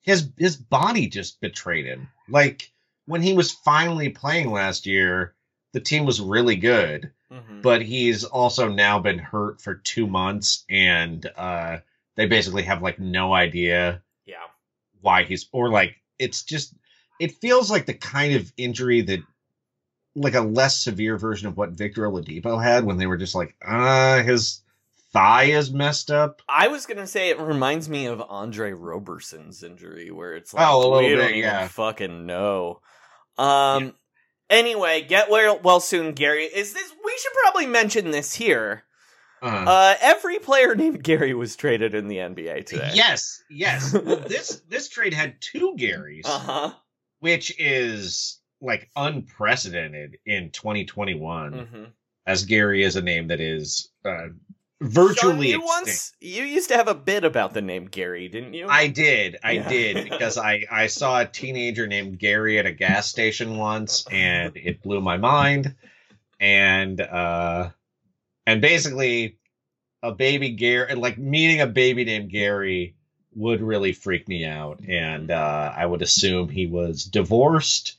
his his body just betrayed him. Like when he was finally playing last year, the team was really good.
Mhm.
but he's also now been hurt for two months and uh they basically have like no idea
yeah.
why he's or like it's just it feels like the kind of injury that like a less severe version of what Victor Oladipo had when they were just like uh his thigh is messed up
I was gonna say it reminds me of Andre Roberson's injury, where it's like
Oh, a little
we
bit,
don't even
yeah.
fucking know. Um. Anyway, get well well soon, Gary. Is this? We should probably mention this here.
uh,
Uh, every player named Gary was traded in the NBA today.
yes yes *laughs* well this this trade had two Garys
Uh huh.
which is like unprecedented in 2021
Mm-hmm.
as Gary is a name that is uh, virtually
you
extinct.
once you used to have a bit about the name Gary, didn't you?
I did, I
Yeah.
did *laughs* because I I saw a teenager named Gary at a gas station once, and it blew my mind. And uh, and basically, a baby Gary, like meeting a baby named Gary, would really freak me out. And uh, I would assume he was divorced,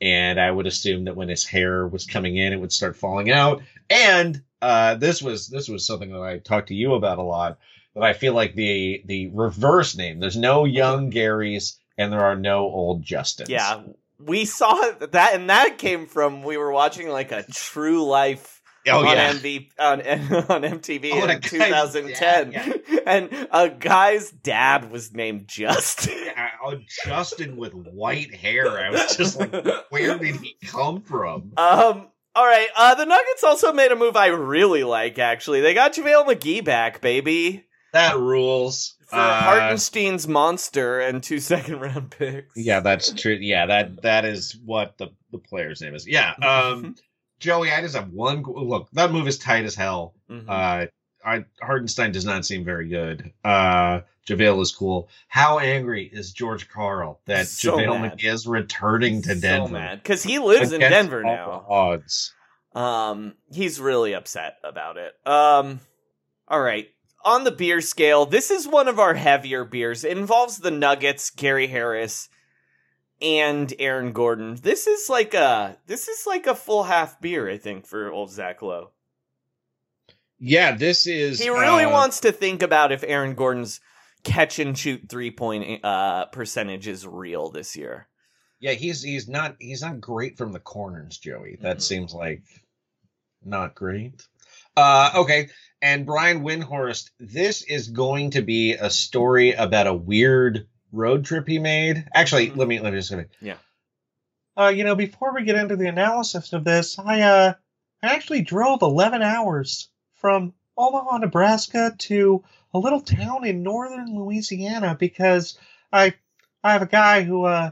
and I would assume that when his hair was coming in, it would start falling out. And uh, this was this was something that I talked to you about a lot. That I feel like the the reverse name. There's no young Garys, and there are no old Justins.
Yeah, we saw that, and that came from we were watching like a True Life
Oh,
on
yeah.
MV on *laughs* on MTV
Oh,
in
guy's
2010, *laughs* and a guy's dad was named Justin.
Yeah, oh, Justin with white hair. I was just like, *laughs* where did he come from?
Um. All right. Uh, the Nuggets also made a move I really like. Actually, they got JaVale McGee back, baby,
That rules.
for
Uh,
Hartenstein's monster and two second round picks.
Yeah, that's true. Yeah, that that is what the the player's name is. Yeah. Um, Joey, I just have one. Look, that move is tight as hell.
Mhm.
Uh, I Hartenstein does not seem very good. Uh, JaVale is cool. How angry is George Karl that
So
JaVale
mad.
McGee is returning to
so
Denver?
because he lives in Denver now.
Odds.
Um, he's really upset about it. Um, all right. On the beer scale, this is one of our heavier beers. It involves the Nuggets, Gary Harris, and Aaron Gordon. This is like a this is like a full half beer, I think, for old Zach Lowe.
Yeah, this is.
He really
uh,
wants to think about if Aaron Gordon's catch and shoot three point uh percentage is real this year.
Yeah, he's he's not he's not great from the corners, Joey. That
Mhm.
seems like not great. Uh okay. And Brian Windhorst, this is going to be a story about a weird road trip he made. Actually, let me let me just me
Yeah.
Uh, you know, before we get into the analysis of this, I uh I actually drove 11 hours from Omaha, Nebraska to a little town in northern Louisiana because I I have a guy who uh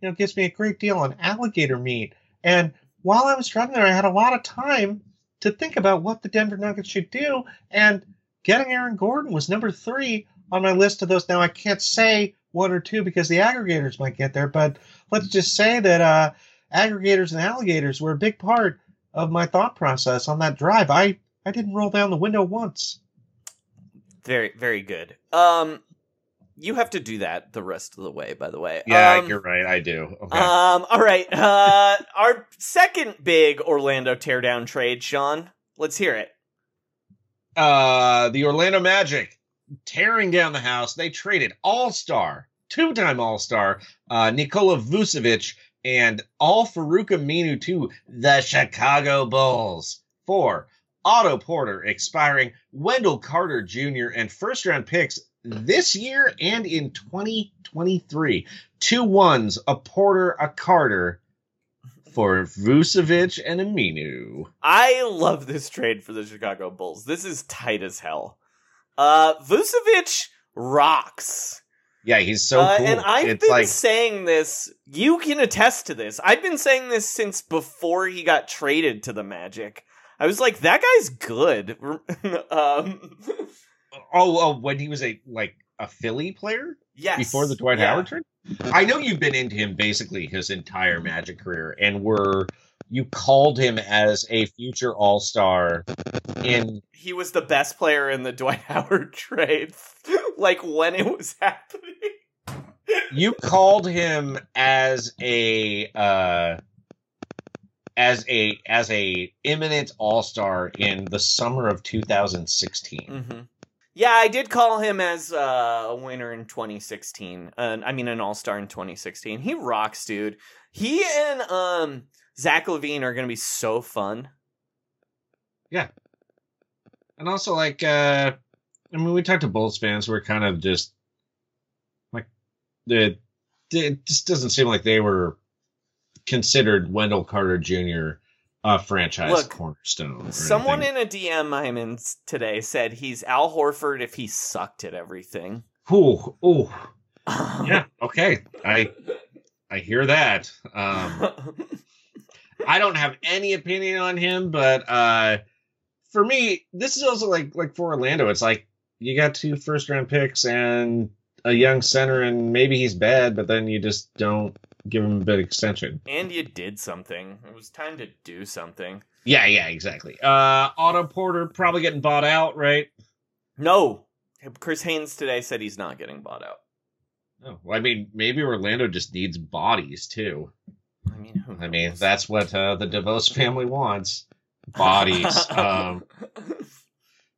you know gives me a great deal on alligator meat. And while I was driving there, I had a lot of time to think about what the Denver Nuggets should do, and getting Aaron Gordon was number three on my list of those. Now I can't say one or two because the aggregators might get there, but let's just say that uh, aggregators and alligators were a big part of my thought process on that drive. I I didn't roll down the window once.
Very, very good. Um, You have to do that the rest of the way, by the way.
Yeah,
Um,
you're right. I do. Okay.
Um, all right. Uh, our second big Orlando teardown trade, Sean. Let's hear it.
uh, the Orlando Magic tearing down the house. They traded All Star, two time All Star, uh, Nikola Vucevic, and Al-Farouq Aminu to the Chicago Bulls for Otto Porter, expiring Wendell Carter Jr., and first round picks this year and in 2023. Two ones, a Porter, a Carter. For Vucevic and Aminu.
I love this trade for the Chicago Bulls. This is tight as hell. Uh, Vucevic rocks.
Yeah, he's so
Uh,
cool.
And I've
it's
been
like
saying this. You can attest to this. I've been saying this since before he got traded to the Magic. I was like, that guy's good. *laughs* um, *laughs*
Oh, oh, when he was a like a Philly player?
Yes.
Before the Dwight
Yeah.
Howard trade? I know you've been into him basically his entire Magic career and were you called him as a future all star in
he was the best player in the Dwight *laughs* Howard trade. like when it was happening.
you called him as a uh as a as a imminent all star in the summer of 2016.
Mm-hmm. Yeah, I did call him as uh, a winner in 2016. Uh, I mean, an All Star in 2016. He rocks, dude. He and um, Zach LaVine are gonna be so fun.
Yeah. And also like uh I mean we talked to Bulls fans who are kind of just like the it just doesn't seem like they were considered Wendell Carter Jr. a franchise
Look,
cornerstone.
Someone
anything.
in a DM I'm in today said he's Al Horford if he sucked at everything.
Ooh, ooh. yeah, okay. I I hear that. Um *laughs* I don't have any opinion on him, but uh for me, this is also like like for Orlando, it's like you got two first round picks and a young center and maybe he's bad, but then you just don't give him a bit extension.
And you did something. It was time to do something.
Yeah, yeah, exactly. Uh Otto Porter probably getting bought out, right?
No. Chris Haynes today said he's not getting bought out.
Oh, well, I mean, maybe Orlando just needs bodies too.
I mean, who
I mean, that's what uh, the DeVos family wants. Bodies. *laughs* um,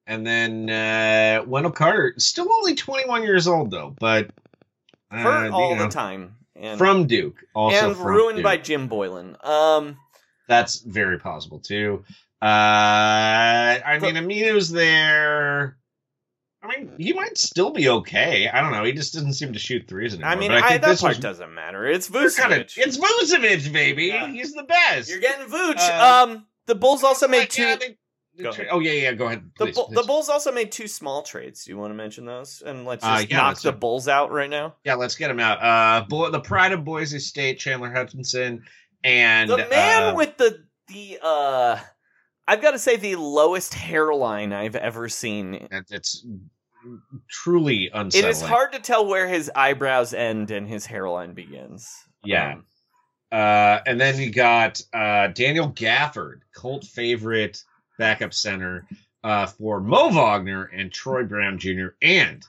and then uh, Wendell Carter, still only 21 years old though, but uh,
Hurt
you
all
know,
the time. And,
from Duke, also
and ruined
Duke.
by Jim Boylan. Um,
That's very possible too. Uh, I mean, Aminu's there. I mean, he might still be okay. I don't know. He just doesn't seem to shoot threes anymore.
I mean, I,
think
that
this
part
was-
doesn't matter. It's
they're kinda-
Vucevic.
it's Vucevic, baby. He's the best.
You're getting Vooch.
Uh,
um, the Bulls also made two.
Go
ahead.
Oh yeah, yeah. Go ahead.
The,
Please,
Bull-
please.
the Bulls also made two small trades. Do you want to mention those? And let's
Uh, yeah,
knock
let's
the
do-
Bulls out right now.
Yeah, let's get them out. Uh, boy, the pride of Boise State, Chandler Hutchison, and
The man
uh,
with the the uh, I've got to say the lowest hairline I've ever seen.
It's truly
It
unsettling.
is hard to tell where his eyebrows end and his hairline begins.
Yeah.
Um,
Uh, and then you got uh, Daniel Gafford, cult favorite backup center uh, for Mo Wagner and Troy Brown Jr. and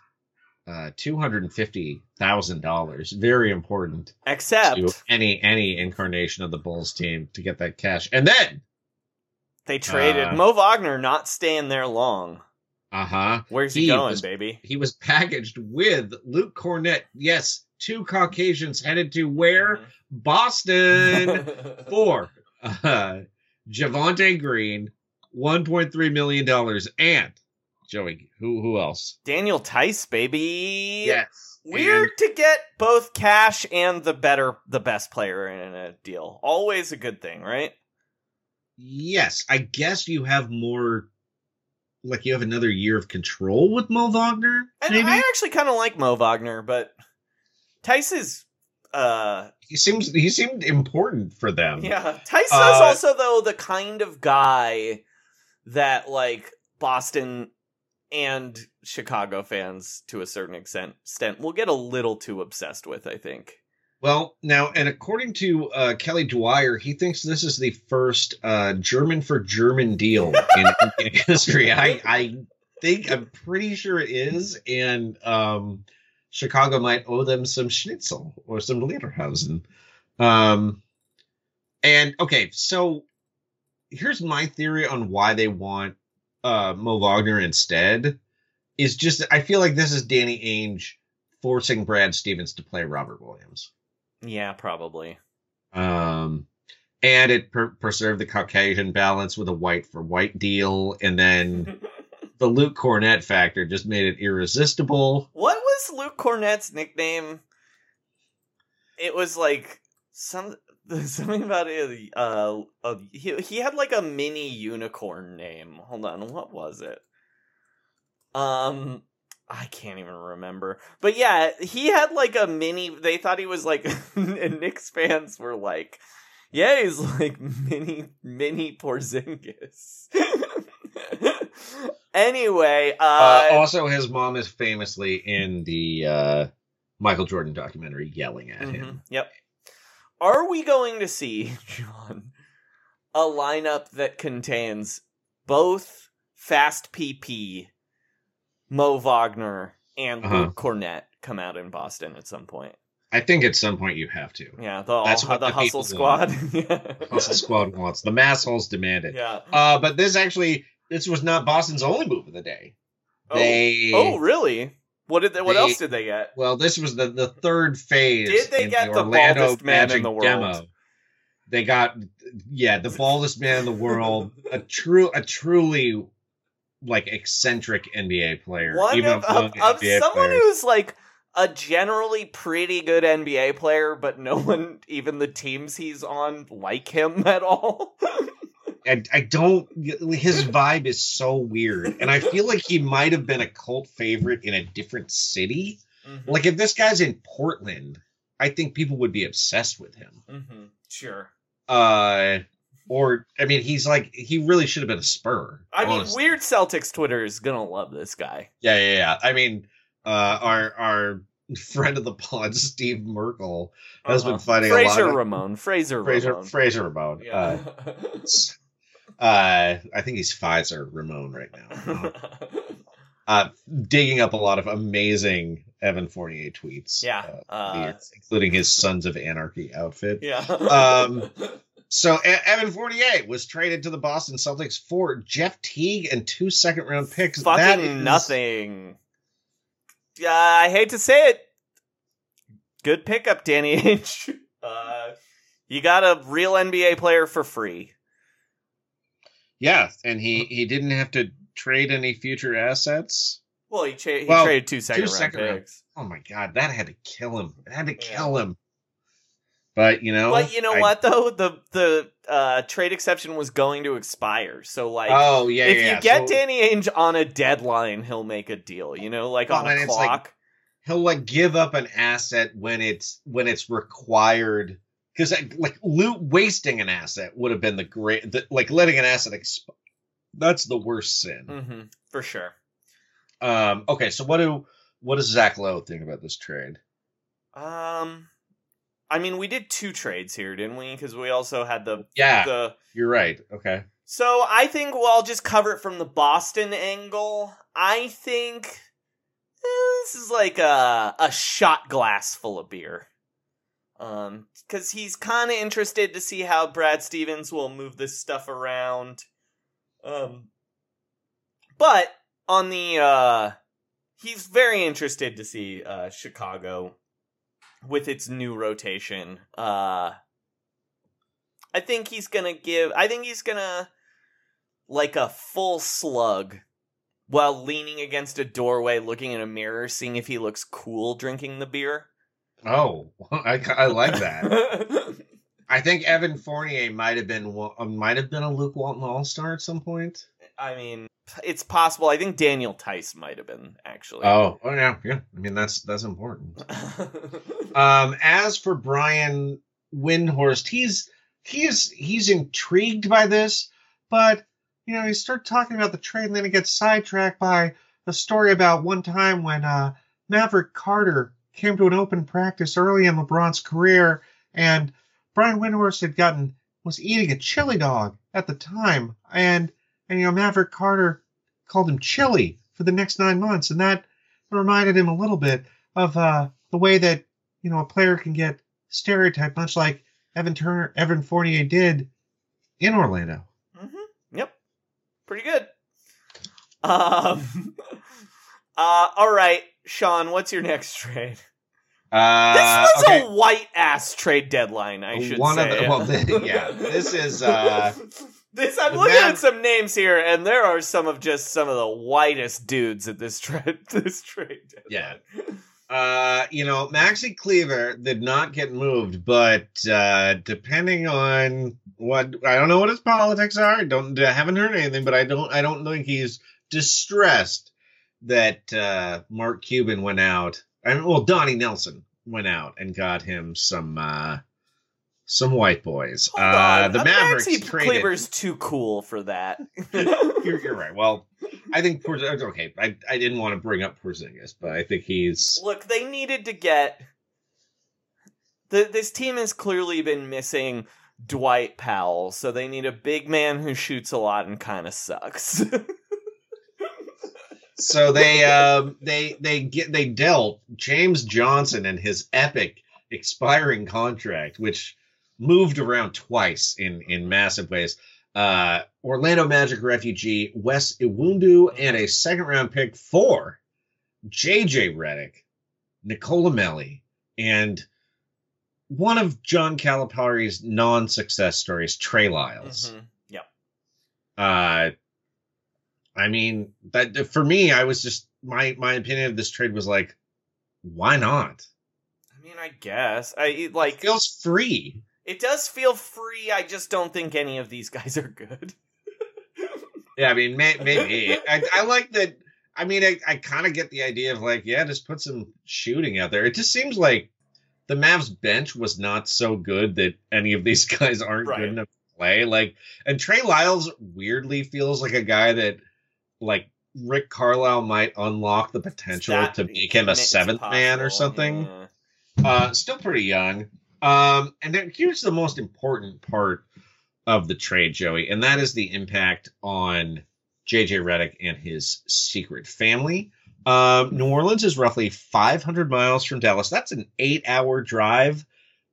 uh, two hundred and fifty thousand dollars. Very important
except
to any any incarnation of the Bulls team to get that cash. And then
they traded
Uh,
Mo Wagner, not staying there long.
Uh huh.
Where's he going, baby?
He was packaged with Luke Kornet. Yes, two Caucasians headed to where?
Mm-hmm.
Boston *laughs* for uh, Javonte Green, one point three million dollars, and Joey. Who who else?
Daniel Theis, baby.
Yes.
Weird to get both cash and the better, the best player in a deal. Always a good thing, right?
Yes, I guess you have more. Like you have another year of control with Mo Wagner.
And
maybe?
I actually kind of like Mo Wagner, but Theis is, uh,
he seems he seemed important for them.
yeah. Theis is
Uh,
also though the kind of guy that like Boston and Chicago fans to a certain extent extent will get a little too obsessed with. I think.
Well, now, and according to uh, Kelly Dwyer, he thinks this is the first uh, German for German deal in NBA *laughs* history. I, I think I'm pretty sure it is, and um, Chicago might owe them some schnitzel or some Lederhausen. Um, and okay, so here's my theory on why they want uh, Mo Wagner instead. Is just I feel like this is Danny Ainge forcing Brad Stevens to play Robert Williams.
Yeah, probably.
Um, and it per- preserved the Caucasian balance with a white for white deal, and then *laughs* the Luke Kornet factor just made it irresistible.
What was Luke Kornet's nickname? It was like some *laughs* something about it. Uh, uh, he he had like a mini unicorn name. Hold on, what was it? Um, I can't even remember. But yeah, he had like a mini. They thought he was like, *laughs* and Knicks fans were like, "Yeah, he's like mini mini Porzingis." *laughs* anyway, uh,
Uh, also, his mom is famously in the uh, Michael Jordan documentary yelling at him.
Mhm, Yep. Are we going to see, *laughs* John, a lineup that contains both Fast PP, Mo Wagner, and
Uh-huh.
Luke Kornet come out in Boston at some point?
I think at some point you have to.
Yeah, the,
That's
all,
what
the,
the
Hustle Squad. *laughs*
Hustle Squad wants. The mass holes demand it.
Yeah.
Uh, but this actually, this was not Boston's only move of the day. They,
Oh, really? What did they, what
They-
else did they get?
well, this was the, the third phase.
Did they get the
Orlando
baldest man in the world?
Demo. They got, yeah, the baldest man in the world, a true, a truly like eccentric NBA player,
One
even
of, of, of someone who's like a generally pretty good NBA player, but no one, even the teams he's on, like him *laughs* at all.
I, I don't his vibe is so weird and i feel like he might have been a cult favorite in a different city
Mm-hmm.
like if this guy's in portland i think people would be obsessed with him
mm-hmm. Sure.
uh or i mean he's like he really should have been a spur
I mean. Weird Celtics Twitter is gonna love this guy.
yeah yeah yeah i mean uh our our friend of the pod *laughs* steve merkel has
Uh-huh.
been fighting
Fraser
a lot of,
Ramon. Fraser,
fraser
Ramon.
fraser ramon
Yeah.
uh, *laughs* uh i think he's pfizer ramon right now *laughs* uh, digging up a lot of amazing Evan Fournier tweets.
Yeah,
uh,
uh,
including his Sons of Anarchy outfit.
yeah.
um, *laughs* so E- Evan Fournier was traded to the Boston Celtics for Jeff Teague and two second round picks.
Fucking
That is-
nothing. Yeah, I hate to say it. Good pickup, Danny H. *laughs* Uh, you got a real NBA player for free.
Yeah, and he he didn't have to trade any future assets.
Well, he, cha- he
Well,
traded two second round
second round-
picks.
Oh my god, that had to kill him. It had to kill him. But you know,
But you know
I-
what though the the uh, trade exception was going to expire. So like,
Oh, yeah,
if
yeah,
you
yeah.
get
So-
Danny Ainge on a deadline, he'll make a deal. You know, like on
Well,
a
and it's like-
clock.
he'll like give up an asset when it's when it's required because like loot wasting an asset would have been the great the, like letting an asset exp- that's the worst sin
hmm for sure.
um okay so what do what does zach lowe think about this trade
Um, I mean, we did two trades here, didn't we? Because we also had the
yeah
the.
you're right okay
So I think well, I'll just cover it from the Boston angle. I think eh, this is like a a shot glass full of beer. Um, because he's kind of interested to see how Brad Stevens will move this stuff around. Um, but on the uh, he's very interested to see uh Chicago with its new rotation. Uh, I think he's gonna give. I think he's gonna like a full slug while leaning against a doorway, looking in a mirror, seeing if he looks cool drinking the beer.
Oh *laughs* i, I like that *laughs* i think evan fournier might have been uh, might have been a luke walton all-star at some point
I mean, it's possible. I think Daniel Theis might have been actually.
oh oh yeah yeah i mean that's that's important *laughs* Um, as for Brian Windhorst, he's he's he's intrigued by this, but you know, he started talking about the trade and then he gets sidetracked by a story about one time when uh, Maverick Carter came to an open practice early in LeBron's career, and Brian Windhorst had gotten was eating a chili dog at the time, and and you know Maverick Carter called him chili for the next nine months, and that reminded him a little bit
of uh, the way that you know a player can get stereotyped, much like Evan Turner, Evan Fournier did in Orlando.
Yep. Pretty good. Um *laughs* uh all right, Sean, what's your next trade?
Uh,
this was
okay.
a white ass trade deadline, I should
One
say.
of the, well, th- yeah, this is uh, *laughs*
This I'm looking
Mav-
at some names here, and there are some of just some of the whitest dudes at this trade. *laughs* This trade.
yeah. Uh, you know, Maxi Kleber did not get moved, but uh, depending on what I don't know what his politics are. I don't I haven't heard anything, but I don't I don't think he's distressed that uh, Mark Cuban went out. and well, Donnie Nelson went out and got him some uh, some white boys.
Hold
uh,
on,
the
uh,
Mavericks traded.
Kleber's too cool for that. *laughs*
you're, you're right. Well, I think Porz- okay. I, I didn't want to bring up Porzingis, but I think he's
Look, they needed to get. The, this team has clearly been missing Dwight Powell, so they need a big man who shoots a lot and kind of sucks. *laughs*
so they um they they get they dealt James Johnson and his epic expiring contract, which moved around twice in in massive ways. Uh, Orlando Magic refugee Wes Iwundu and a second round pick for JJ Redick, Nicolò Melli, and one of John Calipari's non success stories, Trey Lyles.
Mhm. Yep.
Uh, I mean, that for me, I was just my my opinion of this trade was like, why not?
I mean, I guess I it, like
feels free.
It does feel free. I just don't think any of these *laughs* guys are good.
Yeah, I mean, may, maybe *laughs* I, I like that. I mean, I, I kind of get the idea of like, yeah, just put some shooting out there. It just seems like the Mavs bench was not so good that any of these *laughs* guys aren't
Right.
good enough to play. Like, and Trey Lyles weirdly feels like a guy that, like, Rick Carlisle might unlock the potential
That-
to make him a seventh man or something.
yeah.
Uh, still pretty young. Um, and then here's the most important part of the trade, Joey, and that is the impact on JJ Redick and his secret family. Um, New Orleans is roughly 500 miles from Dallas. That's an eight-hour drive.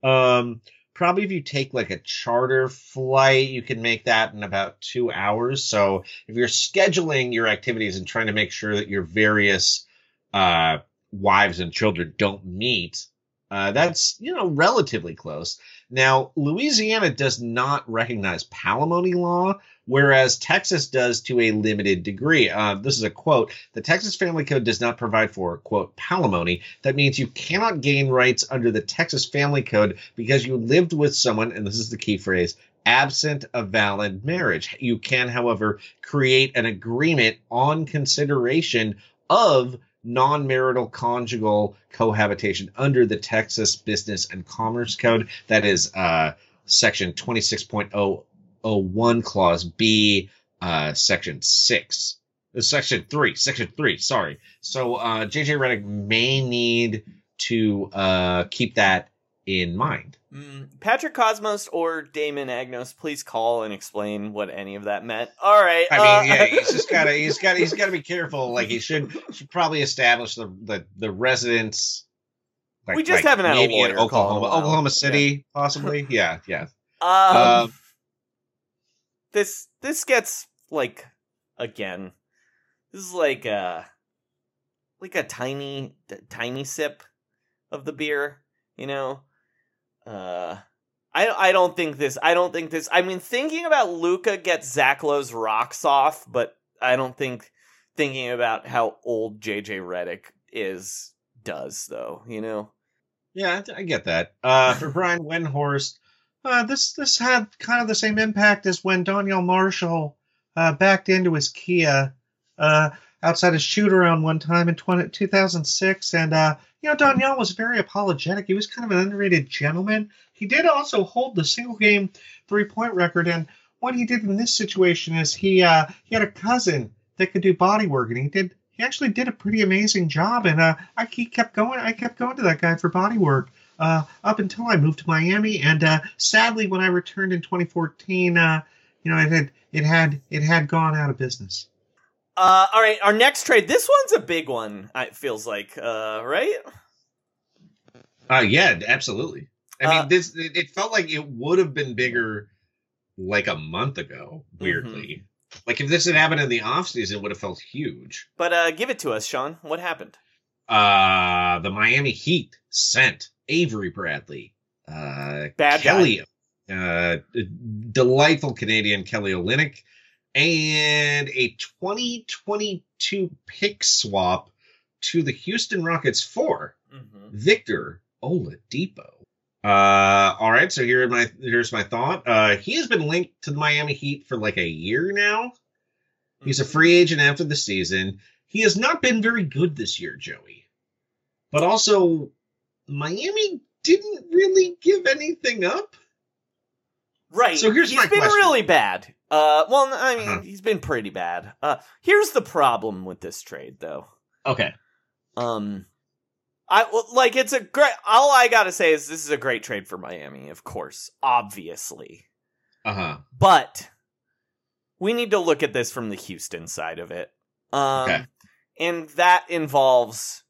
Um, probably if you take like a charter flight, you can make that in about two hours. So if you're scheduling your activities and trying to make sure that your various uh, wives and children don't meet, uh, that's you know relatively close. Now, Louisiana does not recognize palimony law, whereas Texas does to a limited degree. Uh, this is a quote: "The Texas Family Code does not provide for quote palimony. That means you cannot gain rights under the Texas Family Code because you lived with someone, and this is the key phrase." Absent a valid marriage. You can, however, create an agreement on consideration of non-marital conjugal cohabitation under the Texas Business and Commerce Code. That is uh, section 26.001 clause B, uh, section 6. Uh, Section 3, section 3, sorry. So uh, JJ Redick may need to uh, keep that in mind.
Mm, Patrick Cosmos or Damon Agnos, please call and explain what any of that meant. All right.
I
uh,
mean, yeah, he's just gotta, *laughs* he's got, he's got to be careful. Like he should, should probably establish the the, the residents. Like,
We just
like
haven't had a lawyer
Oklahoma. Oklahoma City, possibly. Yeah, yeah.
Um,
Um,
this this gets like again. This is like a like a tiny tiny sip of the beer, you know. Uh, I I don't think this. I don't think this. I mean, thinking about Luka gets Zach Lowe's rocks off, but I don't think thinking about how old JJ Redick is does though. You know.
Yeah, I I get that. Uh, for Brian Windhorst, uh, this this had kind of the same impact as when Donyell Marshall uh, backed into his Kia uh, outside a shoot around one time in 20, 2006. And, uh, you know, Donyell was very apologetic. He was kind of an underrated gentleman. He did also hold the single game three point record. And what he did in this situation is he uh, he had a cousin that could do body work, and he did he actually did a pretty amazing job. And uh, I he kept going. I kept going to that guy for body work uh, up until I moved to Miami. And uh, sadly, when I returned in 2014, uh, you know, it had it had it had gone out of business.
Uh, all right, our next trade. This one's a big one. It feels like, uh, right?
Uh yeah, absolutely. I
Uh,
mean, this it, it felt like it would have been bigger like a month ago. Weirdly, like if this had happened in the off season, it would have felt huge.
But uh, give it to us, Sean. What happened?
Uh the Miami Heat sent Avery Bradley, uh,
Bad.
Kelly, uh, delightful Canadian Kelly Olynyk, and a 2022 pick swap to the Houston Rockets for
Mm-hmm.
Victor Oladipo. Uh, all right, so here are my here's my thought. Uh, he has been linked to the Miami Heat for like a year now. He's a free agent after the season. He has not been very good this year, Joey. But also, Miami didn't really give anything up.
Right.
So here's
he's
my
been
question.
really bad. Uh, well, I mean,
Uh-huh.
he's been pretty bad. Uh, here's the problem with this trade, though.
Okay.
Um, I well, like it's a great. All I gotta say is this is a great trade for Miami, of course, obviously.
Uh huh.
But we need to look at this from the Houston side of it. Um,
Okay.
and that involves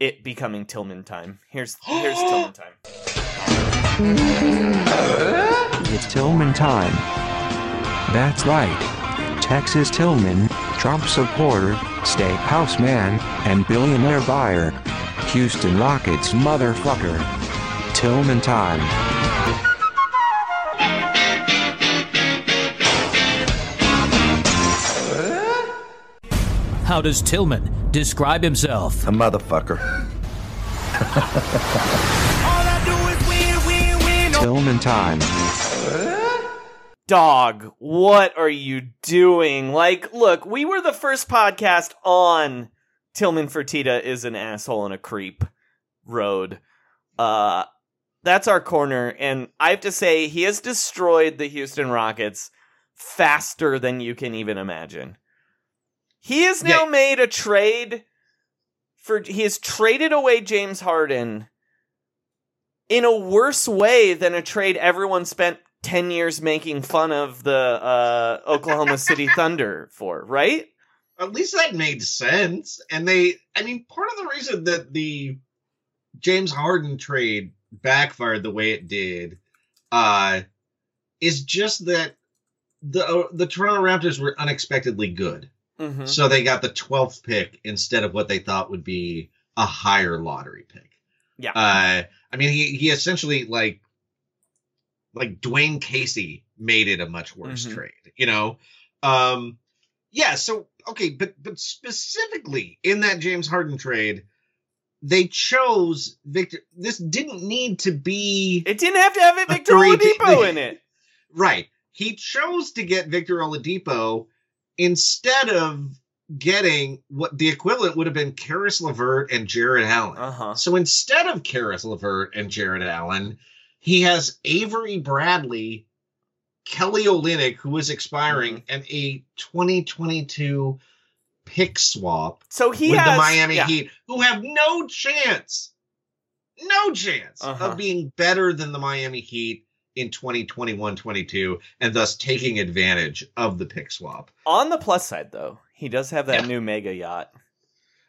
it becoming Tillman time. Here's here's Tillman *gasps* time.
It's Tillman time. That's right. Texas Tillman, Trump supporter, steakhouse man, and billionaire buyer. Houston Rockets motherfucker. Tillman time.
How does Tillman describe himself?
A motherfucker.
Tillman time.
Dog, what are you doing? Like, look, we were the first podcast on Tillman Fertitta is an asshole and a creep road. Uh, that's our corner, and I have to say, he has destroyed the Houston Rockets faster than you can even imagine. He has now made a trade for, he has traded away James Harden in a worse way than a trade everyone spent 10 years making fun of the uh, Oklahoma City *laughs* Thunder for, right?
At least that made sense. And they, I mean, part of the reason that the James Harden trade backfired the way it did, uh, is just that the uh, the Toronto Raptors were unexpectedly good.
Mhm.
So they got the 12th pick instead of what they thought would be a higher lottery pick.
Yeah.
Uh, I mean, he he essentially like like Dwane Casey made it a much worse
Mhm.
trade. You know, um, yeah. So okay, but but specifically in that James Harden trade, they chose Victor. This didn't need to be.
It didn't have to have
a
Victor
three-
Oladipo in it. *laughs*
Right. He chose to get Victor Oladipo instead of getting what the equivalent would have been Caris LeVert and Jarrett Allen.
Uh-huh.
So instead of Caris LeVert and Jarrett Allen, he has Avery Bradley, Kelly Olynyk, who is expiring,
Mm-hmm.
and a 2022 pick swap
So he
with
has
the Miami
yeah.
Heat, who have no chance, no chance
Uh-huh.
of being better than the Miami Heat in 2021-22, and thus taking advantage of the pick swap.
On the plus side, though, he does have that new mega yacht.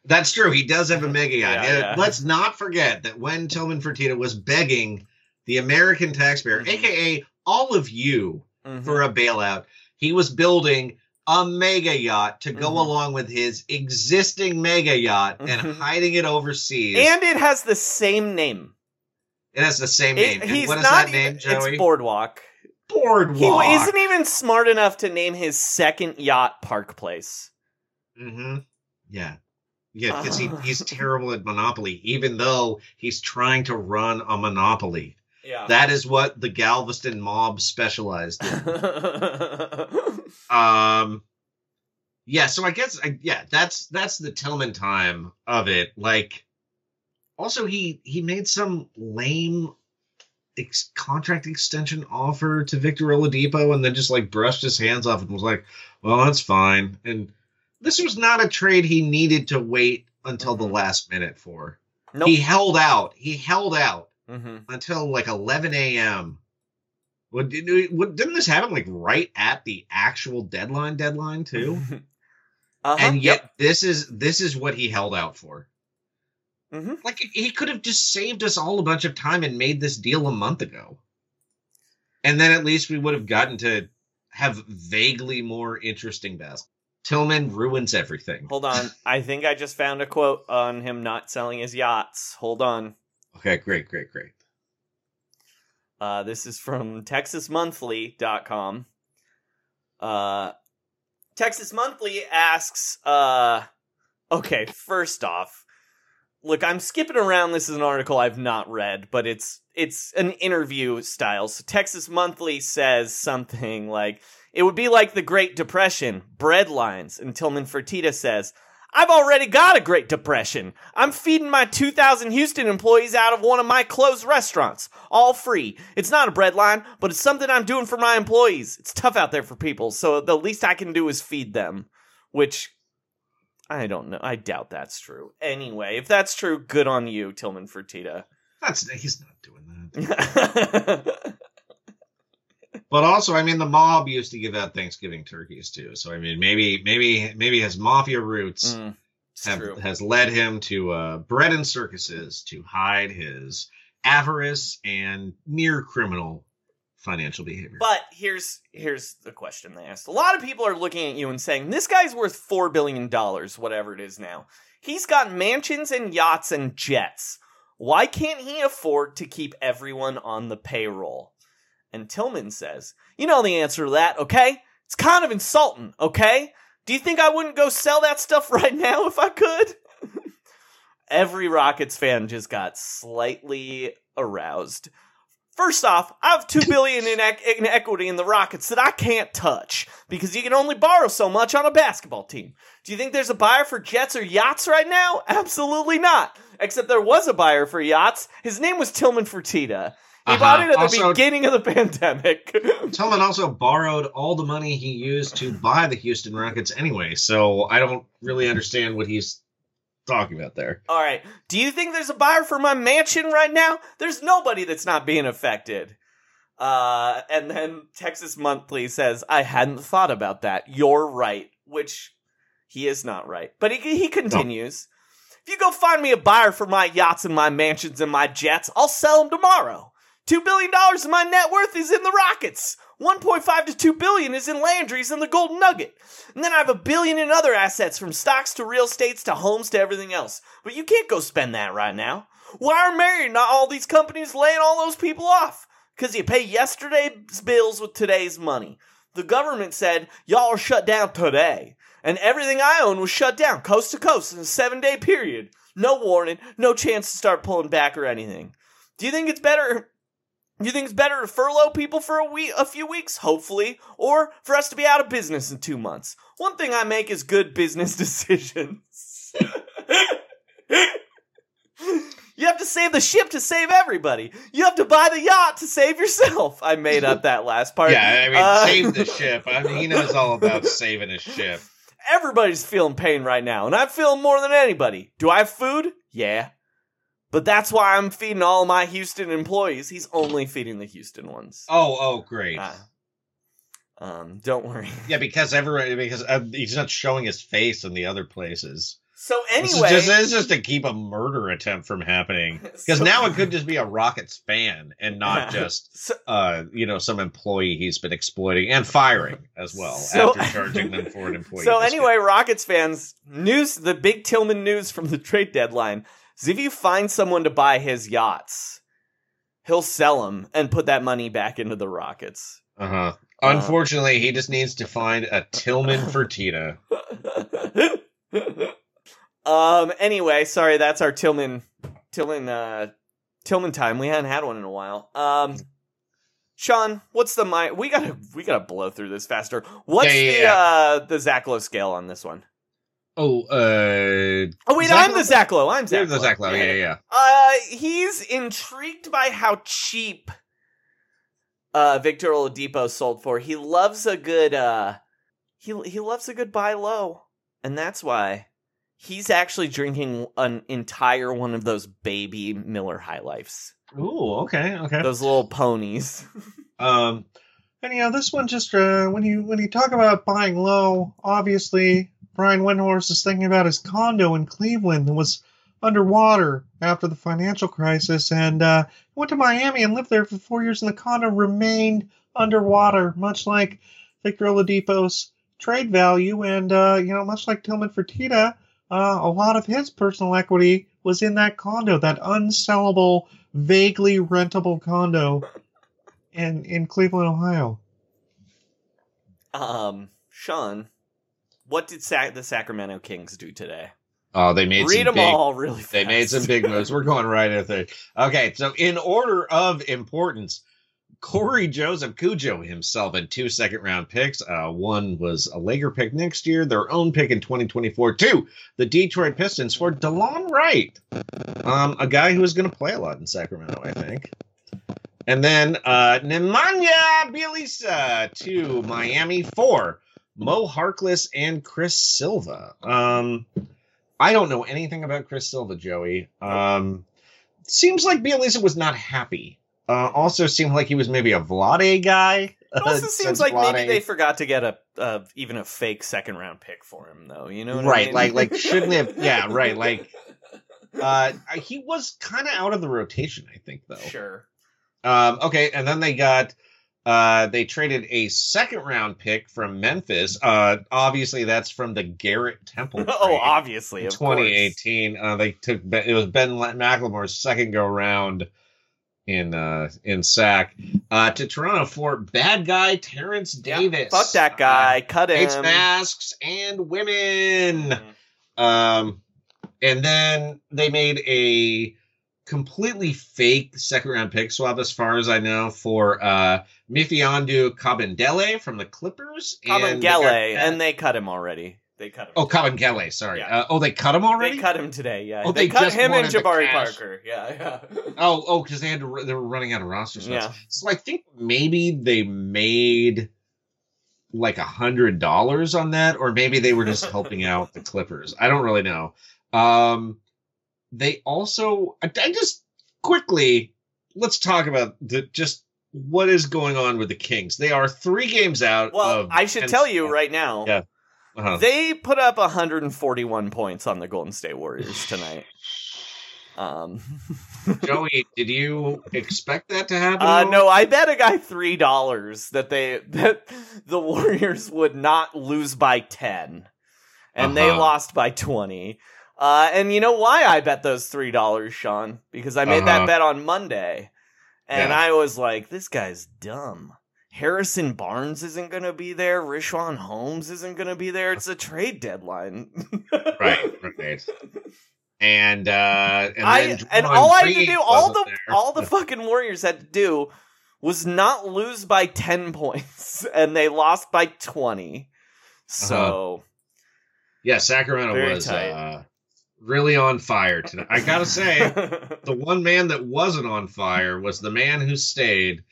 That's true. He does have a mega yacht.
Yeah, yeah.
Let's not forget that when Tillman Fertitta was begging the American taxpayer,
Mm-hmm.
aka all of you, for a bailout, he was building a mega yacht to go
Mm-hmm.
along with his existing mega yacht and hiding it overseas.
And it has the same name.
It has the same name. And
he's
what is
not
that name,
even,
Joey?
It's Boardwalk.
Boardwalk.
He isn't even smart enough to name his second yacht Park Place.
Mm-hmm. Yeah. Yeah, because he, he's *laughs* terrible at Monopoly, even though he's trying to run a Monopoly.
Yeah.
That is what the Galveston mob specialized in. *laughs* um yeah, so I guess I, yeah, that's that's the Tillman time of it. Like also he he made some lame ex- contract extension offer to Victor Oladipo and then just like brushed his hands off and was like, "Well, that's fine." And this was not a trade he needed to wait until the last minute for.
Nope.
He held out. He held out
Mhm.
until like 11 a.m. What, did- what, didn't this happen like right at the actual deadline deadline too? *laughs*
Uh-huh,
and yet
yep.
this is this is what he held out for.
Mm-hmm.
Like he could have just saved us all a bunch of time and made this deal a month ago. And then at least we would have gotten to have vaguely more interesting basketball. Tillman ruins everything.
Hold on. I think I just found a quote on him not selling his yachts. Hold on.
Okay, great, great, great.
Uh, this is from TexasMonthly.com. Uh, Texas Monthly asks, uh, okay, first off, look, I'm skipping around. This is an article I've not read, but it's it's an interview style. So Texas Monthly says something like, "It would be like the Great Depression, bread lines." And Tillman Fertitta says, "I've already got a Great Depression. I'm feeding my 2,000 Houston employees out of one of my closed restaurants, all free. It's not a bread line, but it's something I'm doing for my employees. It's tough out there for people, so the least I can do is feed them." Which I don't know. I doubt that's true. Anyway, if that's true, good on you, Tillman Fertitta.
That's he's not doing that. *laughs* but also, I mean, the mob used to give out Thanksgiving turkeys too. So I mean, maybe, maybe, maybe his mafia roots
Mm,
have, has led him to uh, bread and circuses to hide his avarice and near criminal financial behavior.
But here's here's the question they asked. A lot of people are looking at you and saying, This guy's worth four billion dollars, whatever it is now. He's got mansions and yachts and jets. Why can't he afford to keep everyone on the payroll? And Tillman says, You know the answer to that, okay? It's kind of insulting, okay? Do you think I wouldn't go sell that stuff *laughs* right now if I could? *laughs* Every Rockets fan just got slightly aroused. First off, I have two billion in, ec- in equity in the Rockets that I can't touch because you can only borrow so much on a basketball team. Do you think there's a buyer for jets or yachts right now? Absolutely not. Except there was a buyer for yachts. His name was Tillman Fertitta. He
Uh-huh.
bought it at the beginning of the pandemic. *laughs*
Tillman also borrowed all the money he used to buy the Houston Rockets anyway, so I don't really understand what he's talking about there.
All right. Do you think there's a buyer for my mansion right now? There's nobody that's not being affected. Uh, and then Texas Monthly says, I hadn't thought about that. You're right. Which he is not right. But he, he continues. If you go find me a buyer for my yachts and my mansions and my jets, I'll sell them tomorrow. Two billion dollars of my net worth is in the Rockets. 1.5 to 2 billion is in Landry's and the Golden Nugget. And then I have a billion in other assets from stocks to real estates to homes to everything else. But you can't go spend that right now. Why are Mary not all these companies laying all those people off? Because you pay yesterday's bills with today's money. The government said, y'all are shut down today. And everything I own was shut down coast to coast in a seven day period. No warning, no chance to start pulling back or anything. Do you think it's better you think it's better to furlough people for a week, a few weeks, hopefully, or for us to be out of business in two months? One thing I make is good business *laughs* decisions. you have to save the ship to save everybody. You have to buy the yacht to save yourself. I made up that last part.
Yeah, I mean,
Uh,
save the *laughs* ship. I mean, he knows all about saving his ship.
Everybody's feeling pain right now, and I'm feeling more than anybody. Do I have food? Yeah. But that's why I'm feeding all my Houston employees. He's only feeding the Houston ones.
Oh, oh, great.
Um, don't worry. *laughs*
Yeah, because everyone because uh, he's not showing his face in the other places.
So
This is
anyway,
just, this is just to keep a murder attempt from happening. *laughs* Because
So-
now it could just be a Rockets fan and not
Yeah. *laughs*
just, uh, you know, some employee he's been exploiting and firing as well
So-
after charging them for an employee.
So anyway, Rockets fans, news the big Tillman news from the trade deadline is if you find someone to buy his yachts, he'll sell them and put that money back into the Rockets.
Uh huh. Unfortunately, he just needs to find a Tillman *laughs* Fertitta.
Um. Anyway, sorry, that's our Tillman, Tillman, uh, Tillman time. We hadn't had one in a while. Um, Sean, what's the my? We gotta we gotta blow through this faster. What's
Yeah, yeah,
the
yeah.
uh the Zach Lowe scale on this one?
Oh, uh.
Oh wait,
Zach
I'm the Zach Lowe. I'm Zach
You're the
Lowe.
Zach Lowe, yeah, yeah, yeah.
Uh, he's intrigued by how cheap uh Victor Oladipo sold for. He loves a good uh he he loves a good buy low, and that's why he's actually drinking an entire one of those baby Miller High Lifes.
Ooh, okay, okay.
Those little ponies. *laughs*
Um,
And you know, this one just uh, when you when you talk about buying low, obviously Brian Windhorst is thinking about his condo in Cleveland that was underwater after the financial crisis and uh, went to Miami and lived there for four years. And the condo remained underwater, much like Victor Oladipo's trade value. And, uh, you know, much like Tillman Fertitta, uh, a lot of his personal equity was in that condo, that unsellable, vaguely rentable condo in, in Cleveland, Ohio.
Um, Sean, what did Sac- the Sacramento Kings do today?
Oh, they made
Read
some
them
big,
all really fast.
They made some big *laughs* moves. We're going right at it. Okay, so in order of importance, Cory Joseph Cujo himself and two second round picks. Uh, one was a Laker pick next year, their own pick in 2024. Two, the Detroit Pistons for Delon Wright, um, a guy who is going to play a lot in Sacramento, I think. And then uh, Nemanja Bjelica to Miami for Mo Harkless and Chris Silva. Um, I don't know anything about Chris Silva, Joey. Um, seems like Bjelica was not happy. Uh, also seemed like he was maybe a Vlade guy.
It also *laughs* seems like maybe they forgot to get a uh, even a fake second round pick for him, though. You know, what I
right,
mean?
like like *laughs* shouldn't have. Yeah, right. Like uh, he was kind of out of the rotation, I think, though.
Sure.
Um, okay, and then they got uh, they traded a second round pick from Memphis. Uh, obviously, that's from the Garrett Temple. *laughs*
oh, obviously, of
2018. Uh, they took it was Ben McLemore's second go round in uh in sack uh to Toronto for bad guy Terence Davis.
Fuck that guy. Cut him.
Face masks and women.
Mm-hmm.
Um, and then they made a completely fake second round pick swap, as far as I know, for uh Mfiondu Kabengele from the Clippers. and they
and they cut him already. They cut him.
Oh, Kabengele, sorry. Uh, oh, they cut him already.
They cut him today. Yeah,
Oh,
they,
they
cut him and Jabari. Parker. Yeah, yeah. *laughs*
Oh, oh, because they had to, they were running out of roster spots.
Yeah.
So I think maybe they made like a hundred dollars on that, or maybe they were just helping out the Clippers. I don't really know. Um, they also, I, just quickly let's talk about the just what is going on with the Kings. They are three games out.
Well,
of
I should
10
tell you right now.
Yeah. Uh-huh.
They put up 141 points on the Golden State Warriors *sighs* tonight. Um, *laughs*
Joey, did you expect that to happen?
uh, no, I bet a guy three dollars that they that the Warriors would not lose by ten, and they
Uh-huh.
lost by 20. Uh, and you know why I bet those three dollars, Sean? Because I made
Uh-huh.
that bet on Monday, and
Yeah.
I was like, "This guy's dumb." Harrison Barnes isn't going to be there. Richaun Holmes isn't going to be there. It's a trade deadline. *laughs*
right, right. And uh, and
I and all I had to do, all the
there.
all the *laughs* fucking Warriors had to do was not lose by ten *laughs* points, and they lost by twenty. So
yeah, Sacramento was uh, really on fire tonight. I gotta *laughs* say, the one man that wasn't on fire was the man who stayed,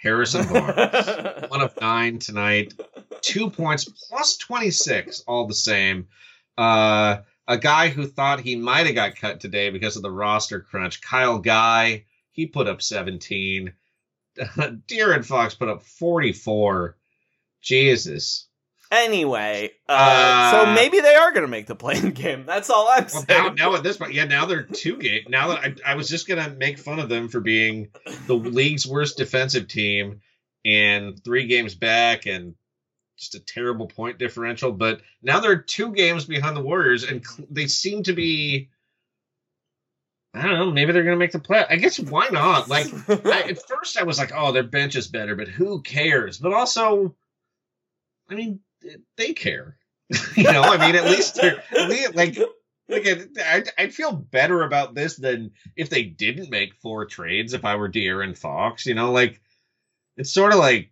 Harrison Barnes. *laughs* one of nine tonight, two points plus twenty six, all the same. Uh, a guy who thought he might have got cut today because of the roster crunch, Kyle Guy, he put up seventeen. *laughs* De'Aaron Fox put up forty four. Jesus.
Anyway, uh,
Uh,
so maybe they are going to make the play-in *laughs* game. That's all I'm
Well,
saying.
now, now at this point, yeah, now they're two game. Now that I, I was just gonna make fun of them for being the league's worst defensive team and three games back and just a terrible point differential, but now they're two games behind the Warriors and cl- they seem to be. I don't know. Maybe they're gonna make the play. I guess why not? Like I, at *laughs* first, I was like, "Oh, their bench is better," but who cares? But also, I mean, they care. *laughs* you know, I mean, at least they're *laughs* like like I'd, I'd feel better about this than if they didn't make four trades. If I were De'Aaron Fox, you know, like it's sort of like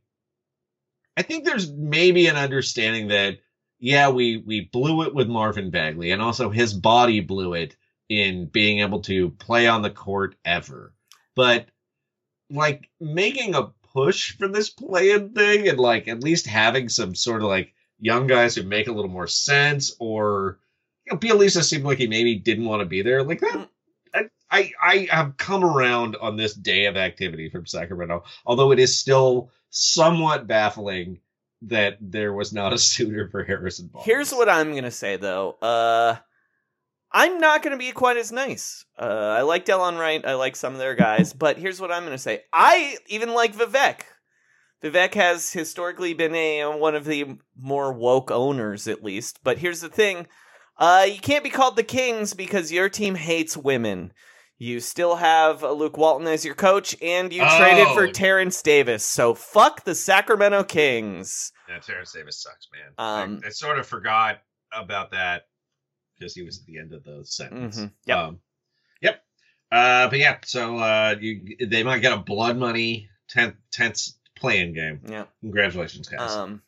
I think there's maybe an understanding that yeah, we we blew it with Marvin Bagley, and also his body blew it in being able to play on the court ever. But like making a push for this play-in thing and like at least having some sort of like young guys who make a little more sense or you know Bjelica seemed like he maybe didn't want to be there like that I, I have come around on this day of activity from Sacramento although it is still somewhat baffling that there was not a *laughs* suitor for Harrison Barnes.
Here's what I'm gonna say though. Uh, I'm not to be quite as nice. Uh, I like Delon Wright. I like some of their guys, but here's what I'm to say. I even like Vivek. Vivek has historically been a one of the more woke owners, at least. But here's the thing: uh, you can't be called the Kings because your team hates women. You still have Luke Walton as your coach, and you traded for
Oh.
Terence Davis. So fuck the Sacramento Kings.
Yeah, Terence Davis sucks, man.
Um,
I, I sort of forgot about that because he was at the end of the sentence.
Mhm. Yep.
Um, yep. Uh, but yeah, so uh, you they might get a blood money tenth tenth play-in game.
Yeah.
Congratulations, guys.
Um,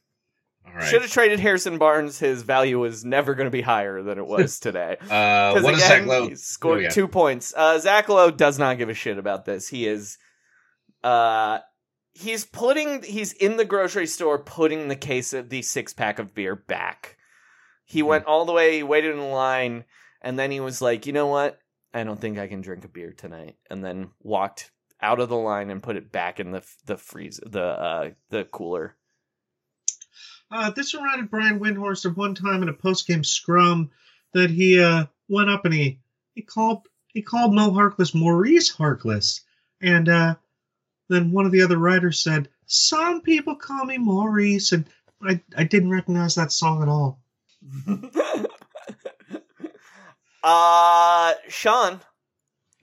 All right.
Should have traded Harrison Barnes. His value was never going to be higher than it was *laughs* today.
Uh, what
again,
Zach Lowe-
he scored two points. Uh, Zach Lowe does not give a shit about this. He is, uh, he's putting, he's in the grocery store putting the case of the six pack of beer back. He
Hmm.
went all the way, he waited in line, and then he was like, you know what? I don't think I can drink a beer tonight. And then walked out of the line and put it back in the the freeze the uh the cooler.
Uh, this reminded Brian Windhorst of one time in a post-game scrum that he uh, went up and he he called he called Mo Harkless Maurice Harkless, and uh, then one of the other writers said, "Some people call me Maurice," and I I didn't recognize that song at all. *laughs*
Uh, Sean,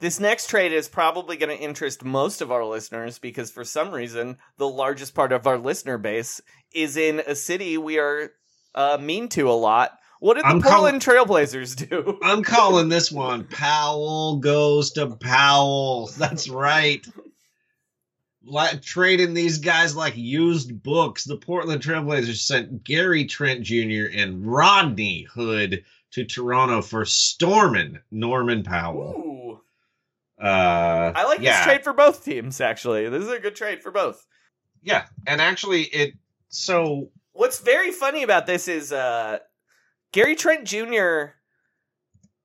this next trade is probably going to interest most of our listeners because for some reason, the largest part of our listener base is in a city we are uh, mean to a lot. What did the
I'm
Portland Trailblazers do? *laughs*
I'm calling this one Powell goes to Powell. *laughs* That's right. Like, trading these guys like used books. The Portland Trailblazers sent Gary Trent Jr. and Rodney Hood to Toronto for Stormin Norman Powell.
Ooh.
Uh,
I like
yeah.
this trade for both teams, actually. This is a good trade for both.
Yeah, and actually, it so
What's very funny about this is uh, Gary Trent Jr.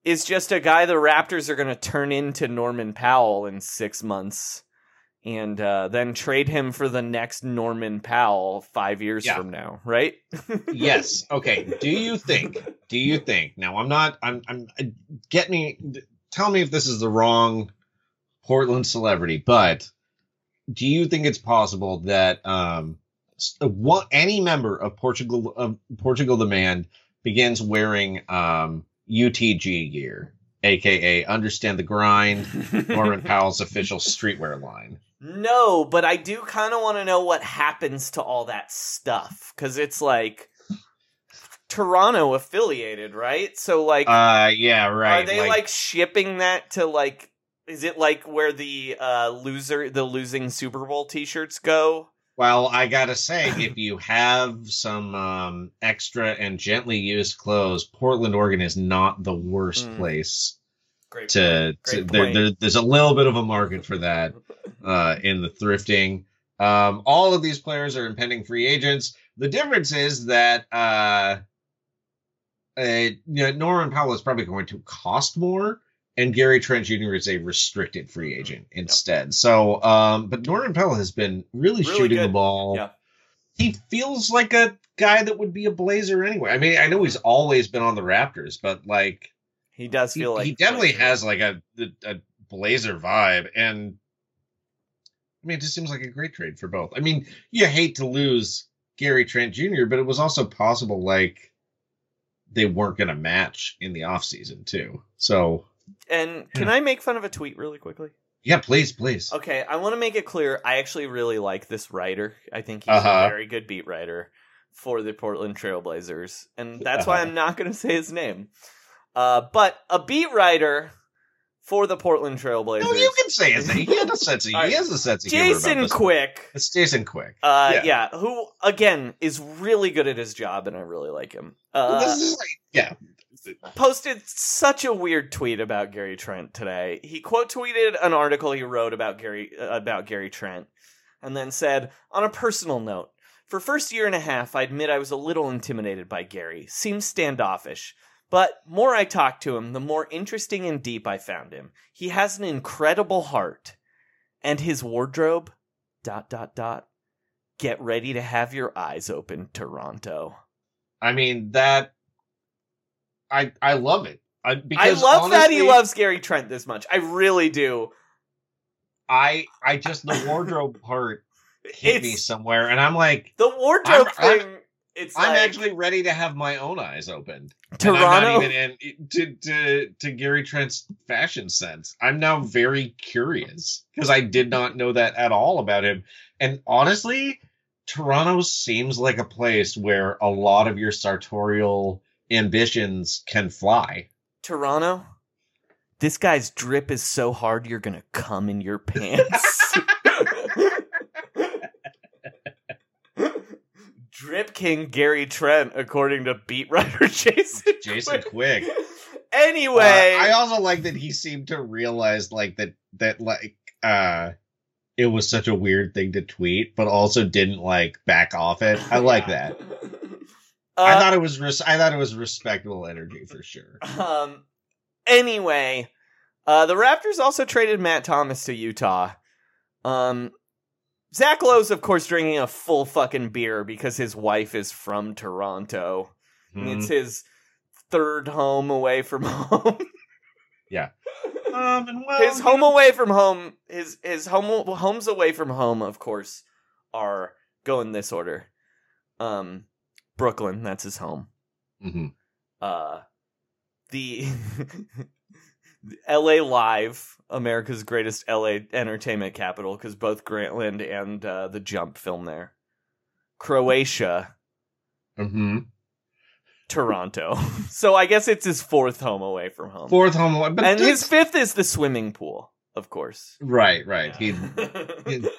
is just a guy the Raptors are going to turn into Norman Powell in six months and uh, then trade him for the next Norman Powell five years
Yeah.
from now, right? *laughs*
yes. Okay. Do you think? Do you think? Now, I'm not. I'm. I'm. Get me. Tell me if this is the wrong Portland celebrity, but do you think it's possible that um, s- one, any member of Portugal of Portugal the Man begins wearing um UTG gear, aka Understand the Grind, Norman *laughs* Powell's official streetwear line?
No, but I do kind of want to know what happens to all that stuff because it's like Toronto affiliated, right? So like,
Uh, yeah, right.
are they like, shipping that to like? Is it like where the uh loser, the losing Super Bowl T-shirts go?
Well, I gotta say, if you have some um, extra and gently used clothes, Portland, Oregon is not the worst
Mm.
place
Great
to. to there, there, there's a little bit of a market for that uh, in the thrifting. Um, all of these players are impending free agents. The difference is that uh, uh, you know, Norman Powell is probably going to cost more, and Gary Trent Jr. is a restricted free agent instead. So, um, but Norman Powell has been really,
Really
shooting the ball.
Yeah.
He feels like a guy that would be a Blazer anyway. I mean, I know he's always been on the Raptors, but like
He does
he,
feel like
he definitely has like a, a a Blazer vibe, and I mean, it just seems like a great trade for both. I mean, you hate to lose Gary Trent Jr., but it was also possible like they weren't going to match in the offseason too. So
And can I make fun of a tweet really quickly?
yeah, please, please.
Okay, I want to make it clear. I actually really like this writer. I think he's
Uh-huh.
a very good beat writer for the Portland Trailblazers, and that's why
Uh-huh.
I'm not going to say his name. Uh, but a beat writer for the Portland Trailblazers.
No, you can say his name. He has a sense of, he has a sense of
Jason. Quick.
It's Jason Quick.
Uh,
Yeah.
yeah. who again is really good at his job, and I really like him. Uh,
this is like, yeah.
Posted such a weird tweet about Gary Trent today. He quote tweeted an article he wrote about Gary uh, about Gary Trent and then said, "On a personal note, for first year and a half, I admit I was a little intimidated by Gary. Seems standoffish." But more I talked to him, the more interesting and deep I found him. He has an incredible heart. And his wardrobe dot dot dot get ready to have your eyes open, Toronto.
I mean that I I love it. I,
I
because
love that he loves Gary Trent this much. I really do.
I I just the wardrobe *laughs* part hit me somewhere, and I'm like,
The wardrobe
I'm-
thing. it's
I'm
like,
actually ready to have my own eyes opened.
Toronto?
I'm not even in to to to Gary Trent's fashion sense. I'm now very curious because I did not know that at all about him. And honestly, Toronto seems like a place where a lot of your sartorial ambitions can fly.
Toronto. This guy's drip is so hard you're gonna come in your pants. *laughs* drip King Gary Trent, according to beat writer *laughs* Jason.
Jason Quick.
Anyway,
Uh, I also like that he seemed to realize like that that like uh it was such a weird thing to tweet, but also didn't like back off it. I like that. *laughs* I
Uh,
thought it was res- I thought it was respectable energy for sure.
Um. Anyway, uh, the Raptors also traded Matt Thomas to Utah. Um, Zach Lowe's, of course, drinking a full fucking beer because his wife is from Toronto. And
Hmm.
It's his third home away from *laughs* home.
Yeah. *laughs*
Um, and well,
his home
know-
away from home. His his home homes away from home, of course, are go in this order. Um, Brooklyn, that's his home.
Mm-hmm.
uh the *laughs* LA Live, America's greatest LA entertainment capital, because both Grantland and uh, the Jump film there. Croatia,
Mm-hmm.
Toronto. *laughs* so I guess it's his fourth home away from home.
Fourth home away,
and his fifth is the swimming pool, of course.
Right, right. He, *laughs* he-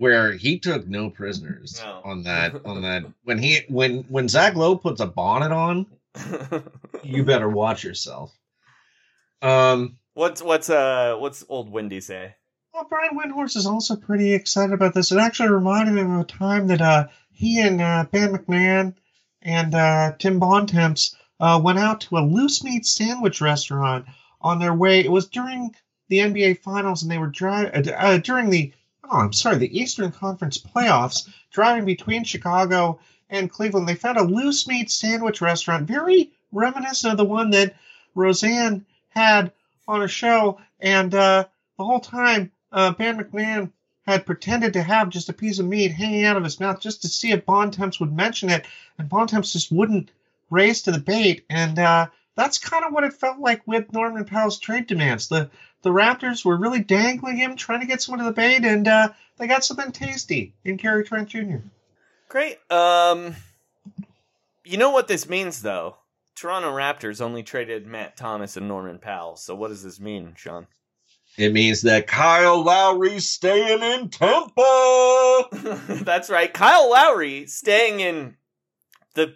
where he took no prisoners
No.
on that on *laughs* that when he when when Zach Lowe puts a bonnet on, *laughs* you better watch yourself. Um
What's what's uh what's old Wendy say?
Well, Brian Windhorst is also pretty excited about this. It actually reminded him of a time that uh, he and uh, Ben McMahon and uh, Tim Bontemps uh, went out to a loose meat sandwich restaurant on their way. It was during the NBA Finals, and they were driving uh, during the oh, I'm sorry, the Eastern Conference playoffs, driving between Chicago and Cleveland. They found a loose meat sandwich restaurant, very reminiscent of the one that Roseanne had on her show, and uh, the whole time uh, Ben McMahon had pretended to have just a piece of meat hanging out of his mouth just to see if Bontemps would mention it, and Bontemps just wouldn't raise to the bait, and uh, that's kind of what it felt like with Norman Powell's trade demands. The the Raptors were really dangling him, trying to get someone to the bait, and uh, they got something tasty in Gary Trent Jr.
Great. Um, you know what this means, though. Toronto Raptors only traded Matt Thomas and Norman Powell. So what does this mean, Sean?
it means that Kyle Lowry's staying in Tampa. *laughs*
That's right. Kyle Lowry staying in the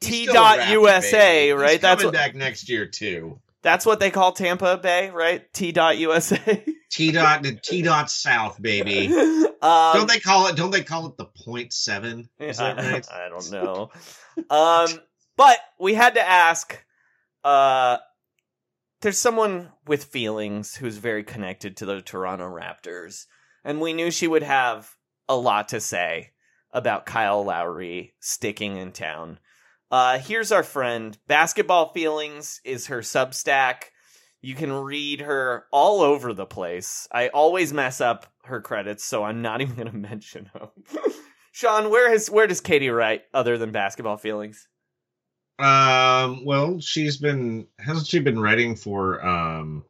He's
T dot USA, right?
He's
that's
coming
what
back next year too.
That's what they call Tampa Bay, right? T dot USA. *laughs*
T dot T dot South, baby. *laughs*
um,
don't they call it? Don't they call it the point seven? Is that
I,
right? *laughs*
I don't know. um, but we had to ask. Uh, there's someone with feelings who's very connected to the Toronto Raptors, and we knew she would have a lot to say about Kyle Lowry sticking in town. Uh, here's our friend. Basketball Feelings is her Substack. You can read her all over the place. I always mess up her credits, so I'm not *laughs* even going to mention them. *laughs* Sean, where has where does Katie write other than Basketball Feelings?
Um. Well, she's been hasn't she been writing for um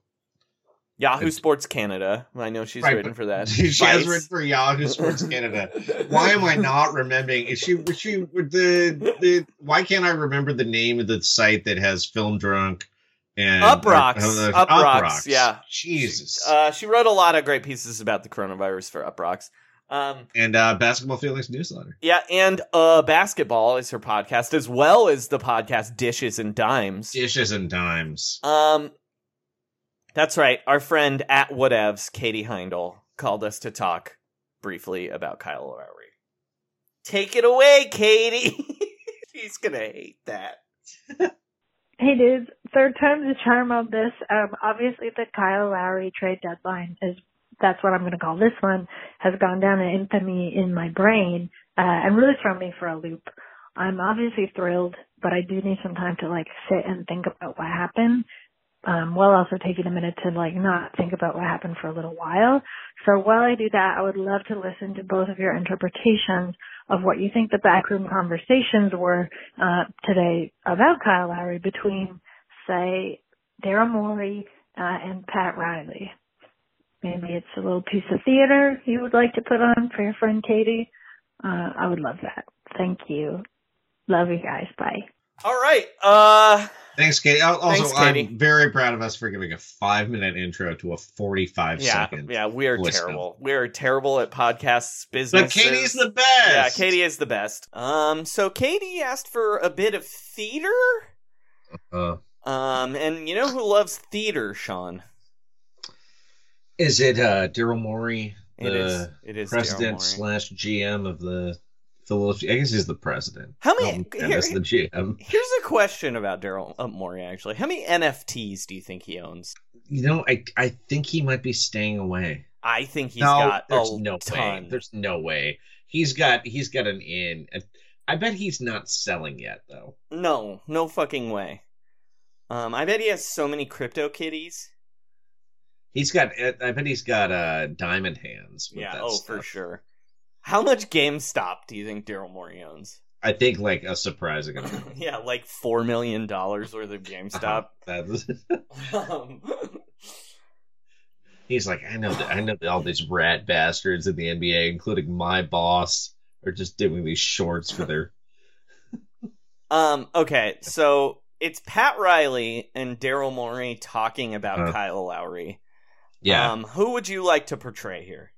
Yahoo Sports Canada. I know she's
Right,
written for that.
She has written for Yahoo Sports Canada. *laughs* Why am I not remembering? Is she? Was she with the the? Why can't I remember the name of the site that has Film Drunk and
Uproxx.
uh,
Up,
Uproxx.
Rocks. Yeah.
Jesus.
Uh, she wrote a lot of great pieces about the coronavirus for Uproxx. Um,
and uh, Basketball Feelings newsletter.
yeah, and uh, basketball is her podcast, as well as the podcast Dishes and Dimes.
Dishes and dimes.
Um, that's right. Our friend at Whatevs, Katie Heindel, called us to talk briefly about Kyle Lowry. Take it away, Katie. *laughs* She's gonna hate that. *laughs*
Hey dudes, third time's the charm on this. Um, obviously the Kyle Lowry trade deadline is, that's what I'm going to call this one, has gone down in infamy in my brain, uh, and really thrown me for a loop. I'm obviously thrilled but I do need some time to like sit and think about what happened. Um, while also taking a minute to like not think about what happened for a little while. So while I do that, I would love to listen to both of your interpretations of what you think the backroom conversations were uh, today about Kyle Lowry between, say, Daryl Morey uh, and Pat Riley. Maybe it's a little piece of theater you would like to put on for your friend Katie. Uh, I would love that. Thank you. Love you guys. Bye.
All right. Uh
Thanks, Katie. Also,
Thanks, Katie.
I'm very proud of us for giving a five minute intro to a 45
yeah,
second.
yeah, we are
voice
terrible. We are terrible at podcasts business.
But Katie's the best.
Yeah, Katie is the best. Um, so Katie asked for a bit of theater.
Uh,
Um, and you know who loves theater, Sean?
is it uh, Daryl Morey,
It
the
is. It is Daryl
president
Morey.
slash GM of the I guess he's the president.
How many-
Um, that's the GM.
Here's a question about Daryl uh, Morey. Actually, how many NFTs do you think he owns?
You know, I I think he might be staying away.
I think he's
no,
got
there's
a
no
ton.
way. There's no way. He's got he's got an in. I bet he's not selling yet though.
No, no fucking way. Um, I bet he has so many crypto kitties.
He's got. I bet he's got uh diamond hands. With
Yeah, oh
stuff.
for sure. How much GameStop do you think Daryl Morey owns?
I think like a surprising *laughs* amount.
yeah, like four million dollars worth of GameStop. *laughs* *laughs* Um,
he's like, I know that I know that all these rat bastards in the NBA, including my boss, are just doing these shorts for their.
um, okay, so it's Pat Riley and Daryl Morey talking about
Uh.
Kyle Lowry.
Yeah.
Um, who would you like to portray here?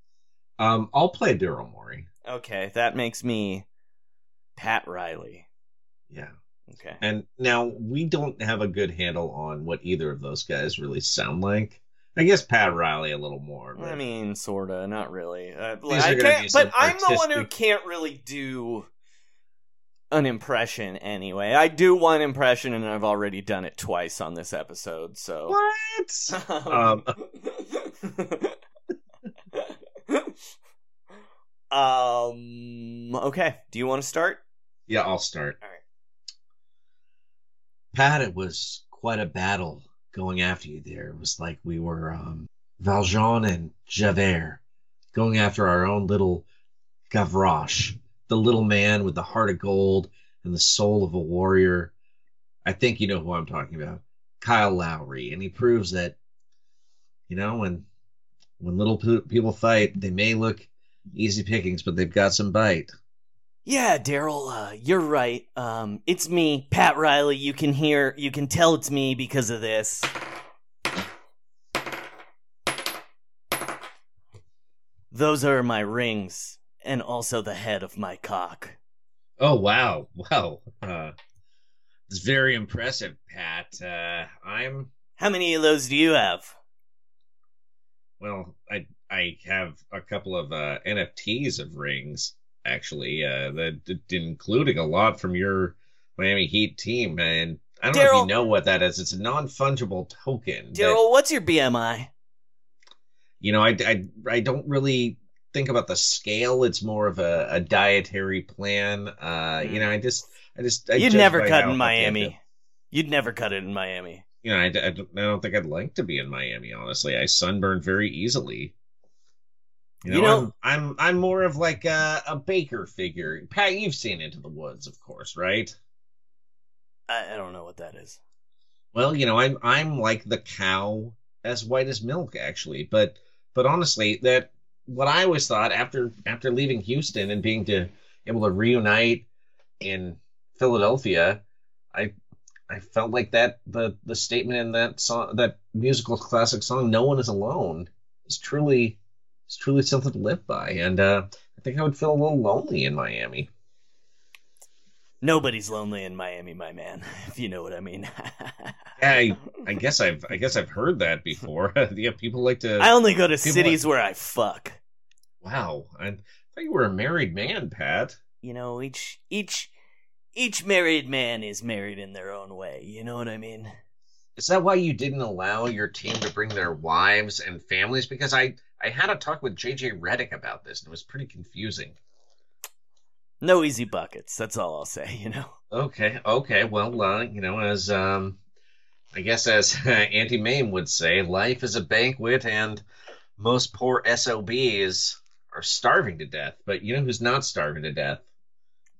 Um, I'll play Daryl Morey.
Okay, that makes me Pat Riley.
Yeah.
Okay.
And now we don't have a good handle on what either of those guys really sound like. I guess Pat Riley a little more. But
I mean, sorta, not really. Uh, I can't, but I'm the one who can't really do an impression anyway. I do one impression, and I've already done it twice on this episode. So
what? *laughs* um, *laughs*
um. Okay. Do you want to start?
yeah, I'll start.
All right.
Pat, it was quite a battle going after you there. It was like we were um, Valjean and Javert going after our own little Gavroche, the little man with the heart of gold and the soul of a warrior. I think you know who I'm talking about. Kyle Lowry. And he proves that, you know, when when little people fight, they may look easy pickings, but they've got some bite.
Yeah, Daryl, uh, you're right. Um, it's me, Pat Riley. You can hear, you can tell it's me because of this. Those are my rings, and also the head of my cock.
Oh wow, wow. Uh, it's very impressive, Pat. Uh, I'm
How many of those do you have?
well. I I have a couple of uh, NFTs of rings actually, uh, that that- including a lot from your Miami Heat team, and I don't know if you know what that is. It's a non fungible token. that-
Daryl, what's your BMI?
you know, I, I I don't really think about the scale. It's more of a, a dietary plan. Uh, you know, I just I just I
You'd never cut in
healthy I feel.
Miami. You'd never cut it in Miami.
you know, I, I, don't, I don't think I'd like to be in Miami. Honestly, I sunburn very easily. You know,
You know-
I'm, I'm I'm more of like a, a baker figure. Pat, you've seen Into the Woods, of course, right?
I, I don't know what that is.
Well, you know, I'm I'm like the cow as white as milk, actually. But but honestly, that what I always thought after after leaving Houston and being to able to reunite in Philadelphia, I I felt like that the the statement in that song that musical classic song "No One Is Alone" is truly is truly something to live by, and uh, I think I would feel a little lonely in Miami.
Nobody's lonely in Miami, my man. *laughs* If you know what I mean. *laughs*
I I guess I've I guess I've heard that before. *laughs* yeah, people like to.
I only go to cities
like-
where I fuck.
Wow, I thought you were a married man, Pat.
You know, each each each married man is married in their own way. You know what I mean?
Is that why you didn't allow your team to bring their wives and families? Because I I had a talk with JJ Redick about this, and it was pretty confusing.
No easy buckets. That's all I'll say. You know.
Okay, okay. Well, uh, you know, as um, I guess as *laughs* Auntie Mame would say, life is a banquet, and most poor SOBs are starving to death. But you know who's not starving to death?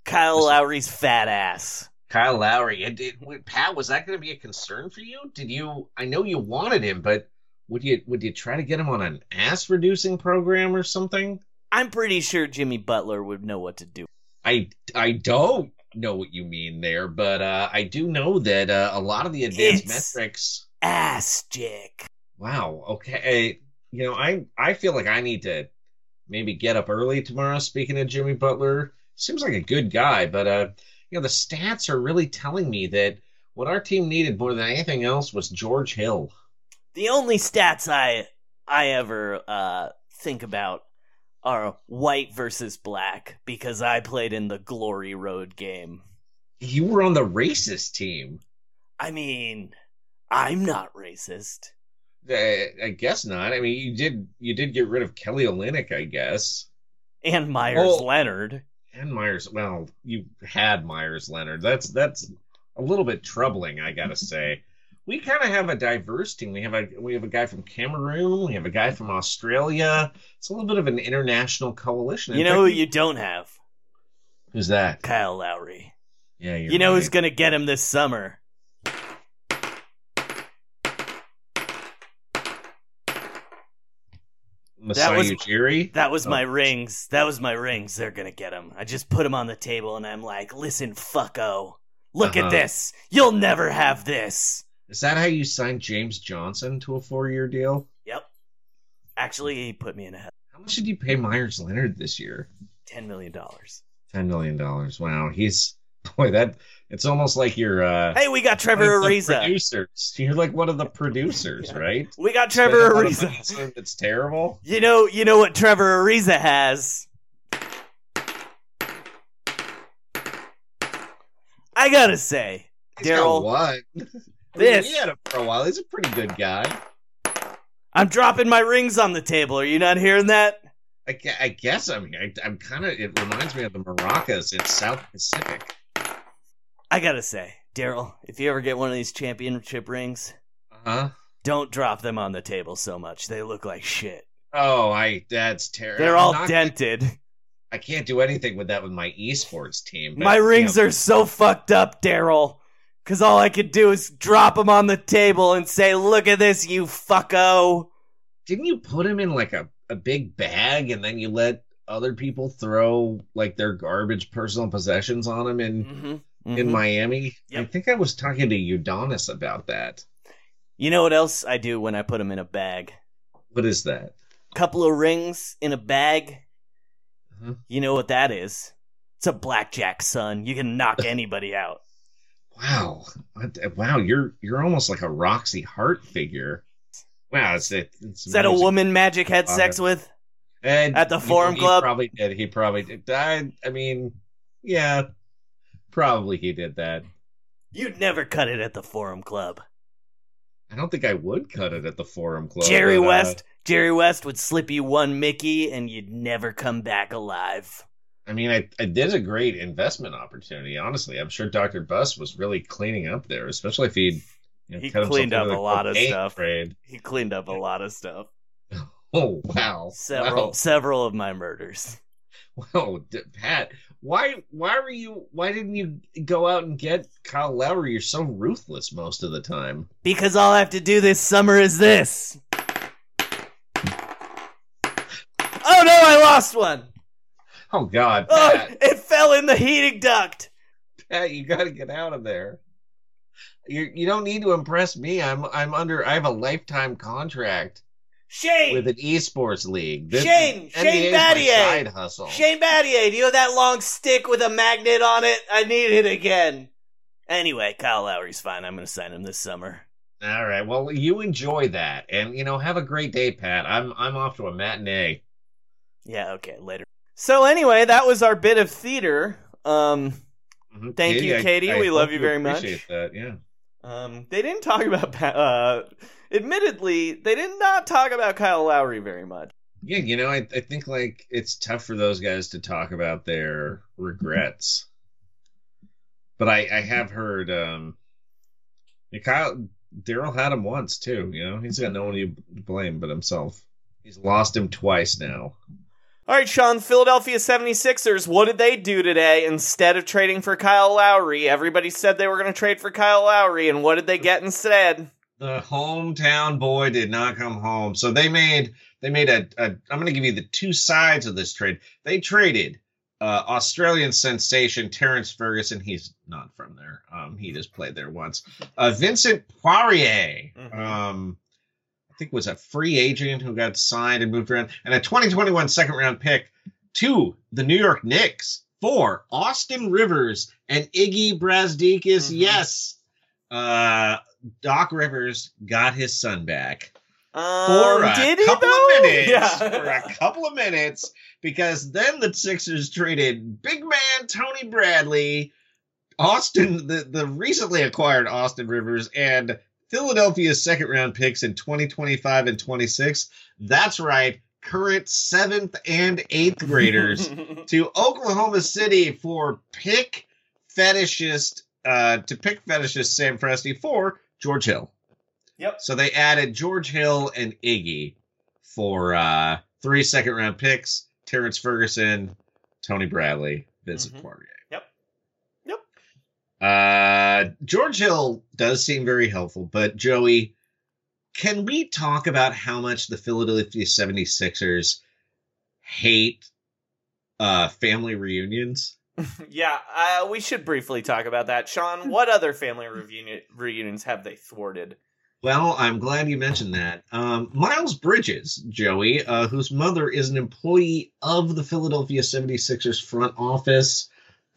Kyle Lowry's fat ass.
Kyle Lowry. And did, Pat, was that going to be a concern for you? Did you? I know you wanted him, but would you would you try to get him on an ass reducing program or something?
I'm pretty sure Jimmy Butler would know what to do.
I I don't know what you mean there, but uh, I do know that uh, a lot of the advanced
It's-
metrics.
Ass Jick.
Wow. Okay. You know, I I feel like I need to maybe get up early tomorrow. Speaking of Jimmy Butler, seems like a good guy, but uh, you know, the stats are really telling me that what our team needed more than anything else was George Hill.
The only stats I I ever uh, think about are white versus black because I played in the Glory Road game.
You were on the racist team.
I mean, I'm not racist.
Uh, I guess not. I mean, you did you did get rid of Kelly Olynyk, I guess.
And Meyers
Well-
Leonard.
And Meyers, well, you had Meyers Leonard. That's that's a little bit troubling, I gotta say. We kind of have a diverse team. We have a we have a guy from Cameroon. We have a guy from Australia. It's a little bit of an international coalition. In
You know who you don't have?
who's that?
Kyle Lowry.
Yeah, you're
You know who's gonna get him this summer?
Masai
was-
Ujiri.
That was
Oh.
my rings. That was my rings. They're gonna get him. I just put him on the table and I'm like, listen, fucko. Look
Uh-huh.
at this. You'll never have this.
Is that how you signed James Johnson to a four-year deal?
Yep. Actually, he put me in a
How much did you pay Meyers Leonard this year?
ten million dollars.
Ten million dollars. Wow, he's *laughs* boy that it's almost like you're. uh
Hey, we got Trevor Ariza.
Producers. You're like one of the producers, *laughs* right?
We got Trevor
Spend a lot of
Ariza.
money on something That's terrible.
You know, you know what Trevor Ariza has. I gotta say, Daryl,
what? *laughs*
This.
we had him for a while. He's a pretty good guy.
I'm dropping my rings on the table. Are you not hearing that?
I, I guess I'm. I, I'm kind of. It reminds me of the maracas in South Pacific.
I gotta say, Daryl, if you ever get one of these championship rings,
Huh?
don't drop them on the table so much. They look like shit.
Oh, I. That's terrible.
They're all dented.
I can't do anything with that with my esports team. but,
My
you
rings
know,
are so fucked up, Daryl. Cause all I could do is drop him on the table and say, "Look at this, you fucko."
Didn't you put him in like a, a big bag and then you let other people throw like their garbage personal possessions on him in
Mm-hmm.
in Miami? I think I was talking to Udonis about that.
You know what else I do when I put him in a bag?
What is that?
Couple of rings in a bag.
Uh-huh.
You know what that is? It's a blackjack, son. You can knock *laughs* anybody out.
Wow, wow, you're you're almost like a Roxy Hart figure. Wow, it's, it's
Is that a woman Magic had
Uh,
sex with?
And,
At the Forum
he
Club?
Probably did. He probably did. I, I mean, yeah, probably he did that.
You'd never cut it at the Forum Club.
I don't think I would cut it at the Forum Club.
Jerry
but, uh,
West, Jerry West would slip you one Mickey and you'd never come back alive.
I mean, I, I did a great investment opportunity. Honestly, I'm sure Doctor Buss was really cleaning up there, especially if he'd you know,
He cleaned up a lot of stuff.
trade.
He cleaned up a lot of stuff. *laughs*
Oh wow,
Several
wow.
several of my murders. *laughs*
Wow, D- Pat, why why were you why didn't you go out and get Kyle Lowry? You're so ruthless most of the time.
Because all I have to do this summer is this. *laughs* Oh no, I lost one.
Oh God,
Oh, it fell in the heating duct.
Pat, you got to get out of there. You you don't need to impress me. I'm I'm under. I have a lifetime contract
Shane,
with an esports league. This-
Shane, Shane Battier.
hustle.
Shane Battier, do you have that long stick with a magnet on it? I need it again. Anyway, Kyle Lowry's fine. I'm going to sign him this summer.
All right. Well, you enjoy that, and you know, have a great day, Pat. I'm I'm off to a matinee.
Yeah, okay, later. So anyway, that was our bit of theater. Um, thank
Katie,
you, Katie.
I
we love you very much.
Appreciate that. Yeah.
Um, they didn't talk about. Uh, admittedly, they did not talk about Kyle Lowry very much.
Yeah, you know, I, I think like it's tough for those guys to talk about their regrets. but I, I have heard um, Kyle Daryl had him once too. You know, he's got no one to blame but himself. He's lost him twice now.
All right, Sean, Philadelphia 76ers, what did they do today instead of trading for Kyle Lowry? Everybody said they were going to trade for Kyle Lowry, and what did they get instead?
The hometown boy did not come home. So they made they made a, a I'm going to give you the two sides of this trade. They traded uh, Australian sensation Terrance Ferguson. He's not from there. Um, he just played there once. Uh, Vincent Poirier. Um, I think was a free agent who got signed and moved around, and a 2021 second round pick to the New York Knicks for Austin Rivers and Iggy Brazdeikis. Yes, uh, Doc Rivers got his son back for a
did
couple
though?
of minutes.
Yeah.
For a couple of minutes, because then the Sixers traded big man Tony Bradley, Austin, the, the recently acquired Austin Rivers, and Philadelphia's second round picks in 2025 and 26. That's right. Current seventh and eighth graders *laughs* to Oklahoma City for pick fetishist, uh, to pick fetishist Sam Presti for George Hill.
Yep.
So they added George Hill and Iggy for uh, three second round picks: Terrance Ferguson, Tony Bradley, Vincent Poirier. Uh, George Hill does seem very helpful, but Joey, can we talk about how much the Philadelphia 76ers hate uh, family reunions? *laughs*
Yeah, uh, we should briefly talk about that. Sean, what other family reunion, reunions have they thwarted?
Well, I'm glad you mentioned that. Um, Miles Bridges, Joey, uh, whose mother is an employee of the Philadelphia 76ers front office.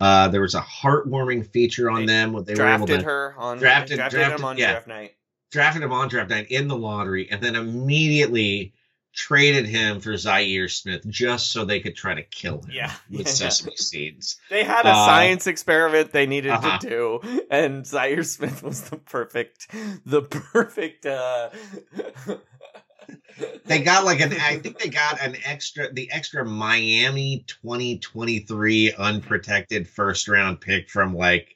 Uh, there was a heartwarming feature on them. What they were able
drafted
to
her on
drafted,
drafted,
drafted
him on
yeah,
draft night.
drafted him on draft night in the lottery, and then immediately traded him for Zhaire Smith just so they could try to kill him
Yeah.
with *laughs* sesame seeds.
They had a
Uh,
science experiment they needed
uh-huh.
to do, and Zhaire Smith was the perfect, the *laughs* perfect. uh
they got like an I think they got an extra the extra Miami 2023 unprotected first round pick from like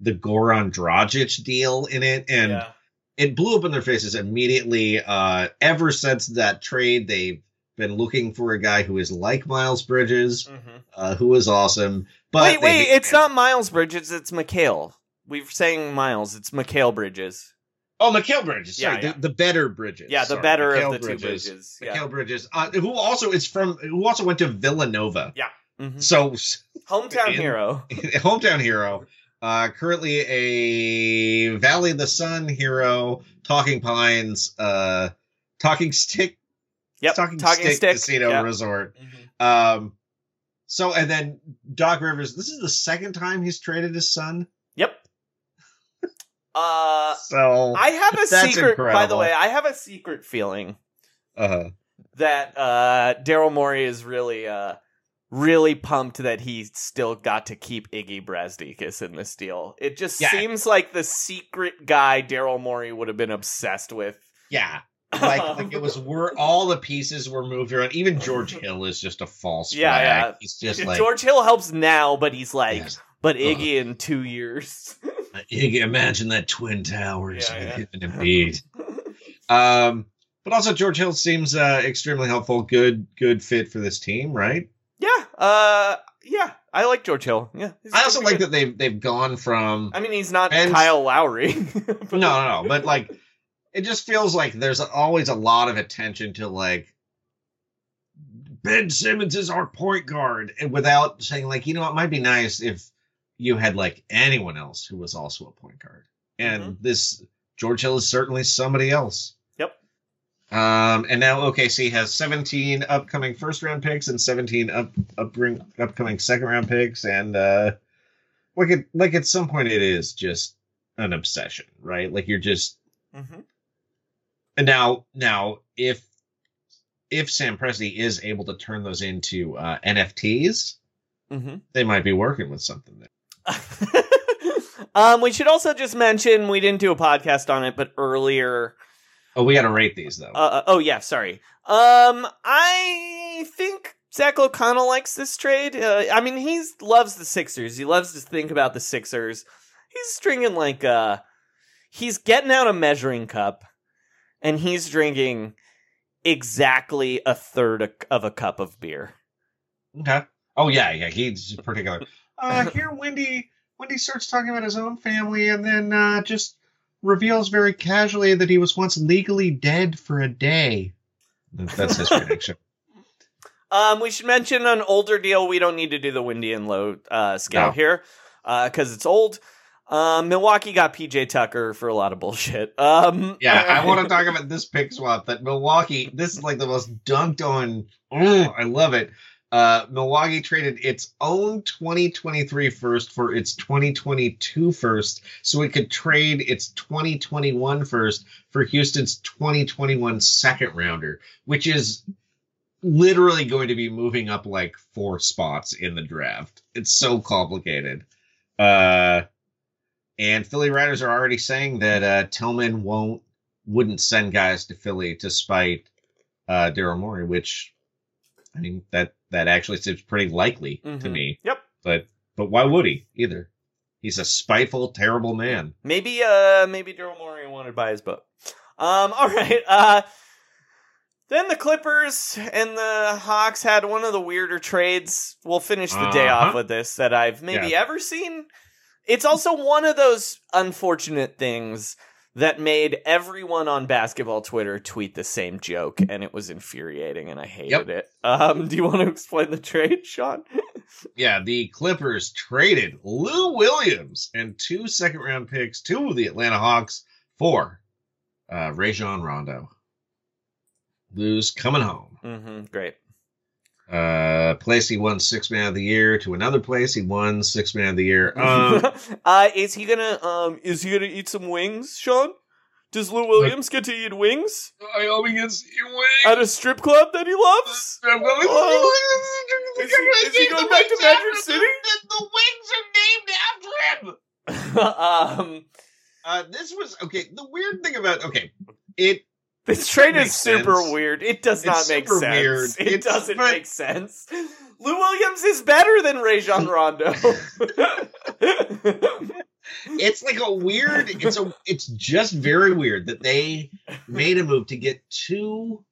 the Goran Dragic deal in it and
Yeah.
it blew up in their faces immediately uh ever since that trade they've been looking for a guy who is like Miles Bridges uh who is awesome but
Mm-hmm. wait, wait, it's not Miles Bridges, it's Mikal. We're saying Miles, it's Mikal Bridges.
Oh, Mikal Bridges. Sorry,
Yeah, yeah.
The, the better Bridges.
Yeah, the
Sorry,
better of
Mikal
the two Bridges, yeah.
Mikal Bridges, uh, who also is from, who also went to Villanova.
Yeah. Mhm.
So
Hometown
in-
hero. *laughs*
hometown hero. Uh, currently a Valley of the Sun hero, Talking Pines, uh, Talking Stick,
Yep,
Talking,
Talking
Stick,
Stick,
Casino
yeah. Mm-hmm.
Resort. Um, so and then Doc Rivers. This is the second time he's traded his son.
Uh,
So
I have a secret. By the way, I have a secret feeling
Uh,
that uh, Daryl Morey is really, uh, really pumped that he still got to keep Iggy Brazdeikis in this deal. It just
Yeah.
seems like the secret guy Daryl Morey would have been obsessed with.
yeah. *laughs* Like, like it was where all the pieces were moved around. Even George Hill is just a false
Yeah,
flag.
yeah.
He's just like
George Hill helps now, but he's like, but Iggy in two years.
Iggy, imagine that twin towers
Yeah,
with
yeah. *laughs*
him and Embiid. um, but also George Hill seems uh, extremely helpful. Good, good fit for this team, right?
yeah, uh, yeah, I like George Hill. Yeah,
I also like
good.
that they've they've gone from
I mean, he's not
And-
Kyle Lowry. *laughs*
no, no, no, but like it just feels like there's always a lot of attention to like Ben Simmons is our point guard, and without saying like you know it might be nice if you had like anyone else who was also a point guard, and this George Hill is certainly somebody else.
Yep.
Um, and now OKC has 17 upcoming first round picks and 17 up, up upcoming second round picks, and uh, like it, like at some point it is just an obsession, right? Like you're just
Mm-hmm.
and now now if if Sam Presti is able to turn those into uh, NFTs,
Mhm.
they might be working with something there. *laughs*
Um, we should also just mention we didn't do a podcast on it, but earlier.
Oh, we got to rate these though.
Uh, uh, oh yeah, sorry. Um, I think Zach O'Connell likes this trade. Uh, I mean, he loves the Sixers. He loves to think about the Sixers. he's drinking like uh he's getting out a measuring cup and he's drinking exactly a third of- of a cup of beer.
Okay. Oh yeah, yeah. He's particular.
Uh, here, Wendy, Wendy starts talking about his own family, and then uh, just reveals very casually that he was once legally dead for a day.
That's his prediction. *laughs*
Um, we should mention an older deal. We don't need to do the windy and Lowe uh, scale
No.
here because it's old. Um, Milwaukee got PJ Tucker for a lot of bullshit. Um,
Yeah, I want to *laughs* talk about this pick swap that Milwaukee. This is like the most dunked on. Oh, I love it. Uh, Milwaukee traded its own 2023 first for its 2022 first, so it could trade its 2021 first for Houston's 2021 second rounder, which is literally going to be moving up like four spots in the draft. It's so complicated. Uh, and Philly writers are already saying that uh, Tilman won't wouldn't send guys to Philly to spite uh, Daryl Morey, which I mean that that actually seems pretty likely to
Mhm.
me.
Yep.
But but why would he either? He's a spiteful, terrible man.
Maybe uh maybe Daryl Morey wanted to buy his boat. Um *laughs* all right. Uh then the Clippers and the Hawks had one of the weirder trades. We'll finish the day
Uh-huh.
off with this that I've maybe
Yeah.
ever seen. It's also one of those unfortunate things that made everyone on basketball Twitter tweet the same joke and it was infuriating and I hated
Yep.
it. Um *laughs* do you want to explain the trade, Sean?
Yeah, the Clippers traded Lou Williams and two second round picks to the Atlanta Hawks for uh, Rajon Rondo. Lou's coming home.
Mhm, great.
Uh, place he won six man of the year to another place he won six man of the year. *laughs* Um,
uh, is he gonna um is he gonna eat some wings, Sean? Does Lou Williams get to eat wings
I hope he gets wings
at a strip club that he loves? Oh. Is he, is he going back to Magic City?
The wings are named after him. *laughs*
um,
uh, this was okay. The weird thing about okay, it
this trade is super
sense.
weird. It does
It's
not make sense.
weird.
It
It's-
doesn't
but-
make sense. Lou Williams is better than Rajon Rondo. *laughs*
it's like a weird it's a it's just very weird that they made a move to get two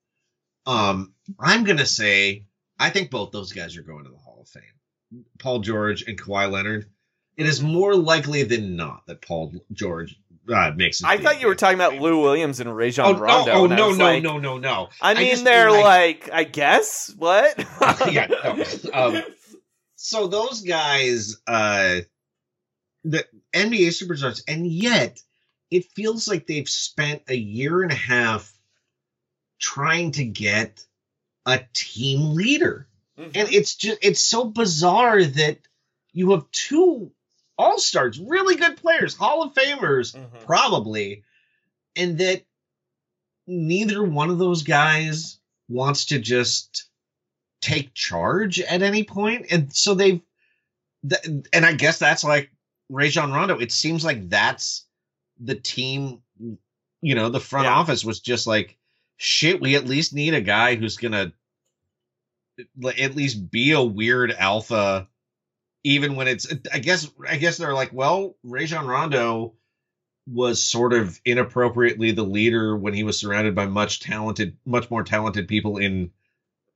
um i'm gonna say i think both those guys are going to the hall of fame paul george and Kawhi leonard it is more likely than not that paul george uh, makes
I thought you were talking about Lou Williams and Rajon
oh,
Rondo.
no, oh no no
like-
no no no
I mean,
just
they're
feel
like, I guess what? *laughs*
yeah, no. Um, *laughs* so those guys, uh, the NBA superstars, and yet it feels like they've spent a year and a half trying to get a team leader,
Mm-hmm.
and it's just it's so bizarre that you have two all stars, really good players, Hall of Famers,
Mm-hmm.
probably, and that neither one of those guys wants to just take charge at any point and so they've th- and i guess that's like Rajon Rondo it seems like that's the team you know the front
Yeah.
office was just like shit we at least need a guy who's gonna at least be a weird alpha even when it's i guess i guess they're like well Rajon Rondo was sort of inappropriately the leader when he was surrounded by much talented much more talented people in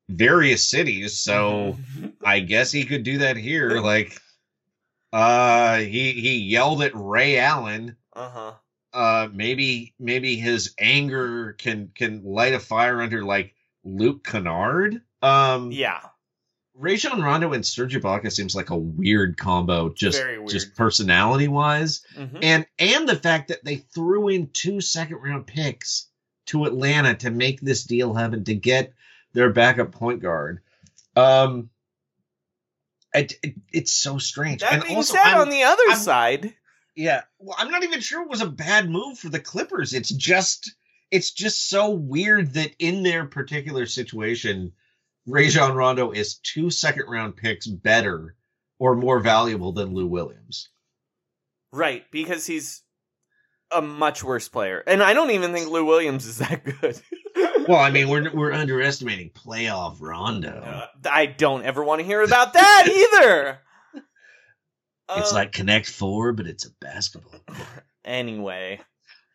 various cities. So i guess he could do that here. Like uh he he yelled at ray allen.
Uh-huh.
uh maybe maybe his anger can can light a fire under like luke kennard. Um
Yeah.
Rajon Rondo and Serge Ibaka seems like a weird combo, just
weird.
just personality wise,
Mhm.
and and the fact that they threw in two second round picks to Atlanta to make this deal happen to get their backup point guard. Um, it, it- it's so strange.
That
and
being
also,
said,
I'm-
on the other
I'm-
side,
yeah, well, I'm not even sure it was a bad move for the Clippers. It's just it's just so weird that in their particular situation, Rajon Rondo is two second round picks better or more valuable than Lou Williams.
right, because he's a much worse player. And I don't even think Lou Williams is that good. *laughs*
Well, I mean, we're we're underestimating playoff Rondo.
I don't ever want to hear *laughs* about that either.
It's
Uh,
like Connect Four, but it's a basketball. Court. *laughs*
Anyway,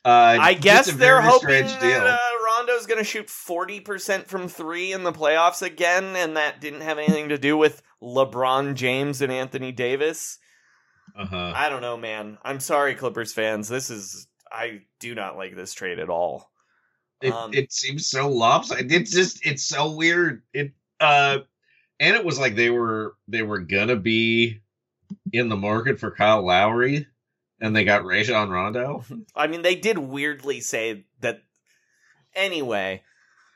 Uh,
I guess they're hoping that uh, Rondo's going to shoot 40% from three in the playoffs again, and that didn't have anything to do with LeBron James and Anthony Davis.
Uh-huh.
I don't know, man. I'm sorry, Clippers fans. This is. I do not like this trade at all.
It,
Um,
it seems so lopsided. It's just it's so weird. It uh and it was like they were they were gonna be in the market for Kyle Lowry and they got Rajon Rondo. *laughs*
I mean, they did weirdly say that. Anyway,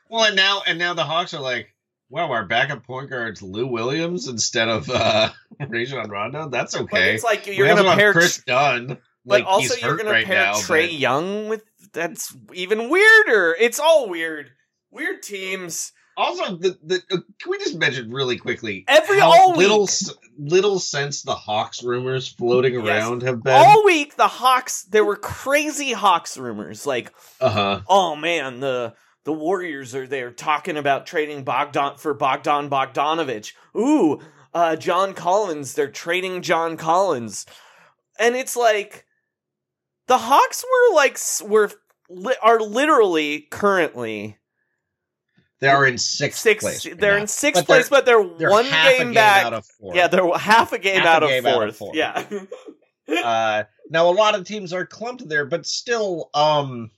Well and now and now the Hawks are like, wow, our backup point guard's Lou Williams instead of uh *laughs* Rajon Rondo. That's okay.
it's like you're gonna pair Kris
Dunn.
but
Like,
also you're gonna
right
pair
now,
Trae
but-
Young with. That's even weirder. It's all weird. Weird teams.
Also, the, the uh, can we just mention really quickly
Every- all
little
week.
Little sense the Hawks rumors floating
Yes.
around have been.
All week, the Hawks. There were crazy Hawks rumors, like,
Uh huh.
oh man, the the Warriors are there talking about trading Bogdan for Bogdan Bogdanovich. Ooh, uh, John Collins. They're trading John Collins, and it's like the Hawks were like were are literally currently
They are in sixth,
sixth.
place. right
they're
now.
in sixth
But
place, but they're,
they're
one
a
game
game
back.
out of fourth.
Yeah, they're half a game,
Half a
out, of
game out of
fourth. Yeah. *laughs*
uh, now a lot of teams are clumped there, but still, um,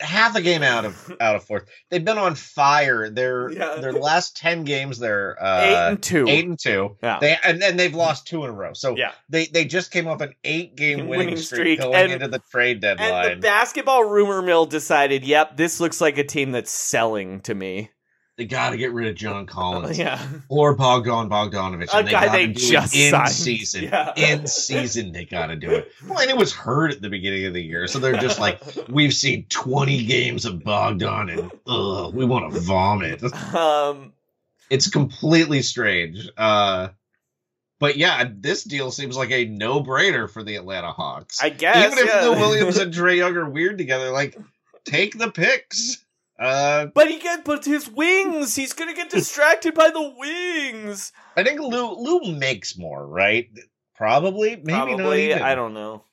half a game out of *laughs* out of fourth. They've been on fire. Their
Yeah.
their last ten games, they're uh,
Eight and two.
Eight and two.
Yeah.
They and then they've lost two in a row. So
Yeah.
they they just came off an eight game winning,
Winning
streak,
streak,
going
and-
into the trade deadline.
And the basketball rumor mill decided, yep, this looks like a team that's selling to me.
They got to get rid of John Collins. *laughs*
Yeah.
Or Bogdan Bogdanovich.
A
and
guy
gotta
they
do it
just
in
signed.
season.
Yeah.
In season, they got to do it. Well, and it was hurt at the beginning of the year, so they're just like, *laughs* we've seen twenty games of Bogdan, and ugh, we want to vomit. *laughs*
Um,
It's completely strange. Uh, but yeah, this deal seems like a no-brainer for the Atlanta Hawks.
I guess,
even if
yeah.
Lou Williams and Trae Young are weird together, like take the picks. Uh,
but he get but his wings. He's gonna get *laughs* distracted by the wings.
I think Lou Lou makes more, right? Probably, maybe not even.
I don't know.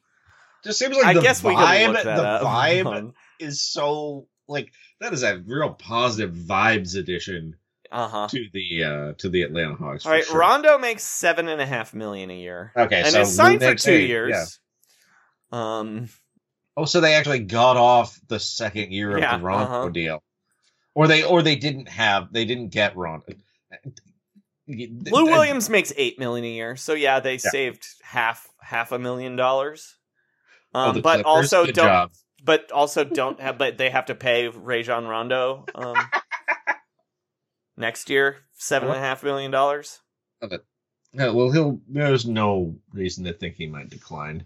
Just seems like
I
the
guess
vibe. the
up.
vibe *laughs* is so like that is a real positive vibes addition
Uh huh.
to the uh to the Atlanta Hawks.
All right,
sure.
Rondo makes seven and a half million a year.
Okay,
and
so
it's signed for two
eight,
years. Um,
Oh, so they actually got off the second year of the Rondo
uh-huh.
deal, or they or they didn't have they didn't get Rondo.
Lou Williams makes eight million a year, so yeah, they
Yeah.
saved half half a million dollars.
Oh,
Um,
the
but
Clippers?
also don't,
job.
but also don't have, but they have to pay Rajon Rondo um, *laughs* next year seven and a half million dollars.
Yeah, well, he'll. There's no reason to think he might decline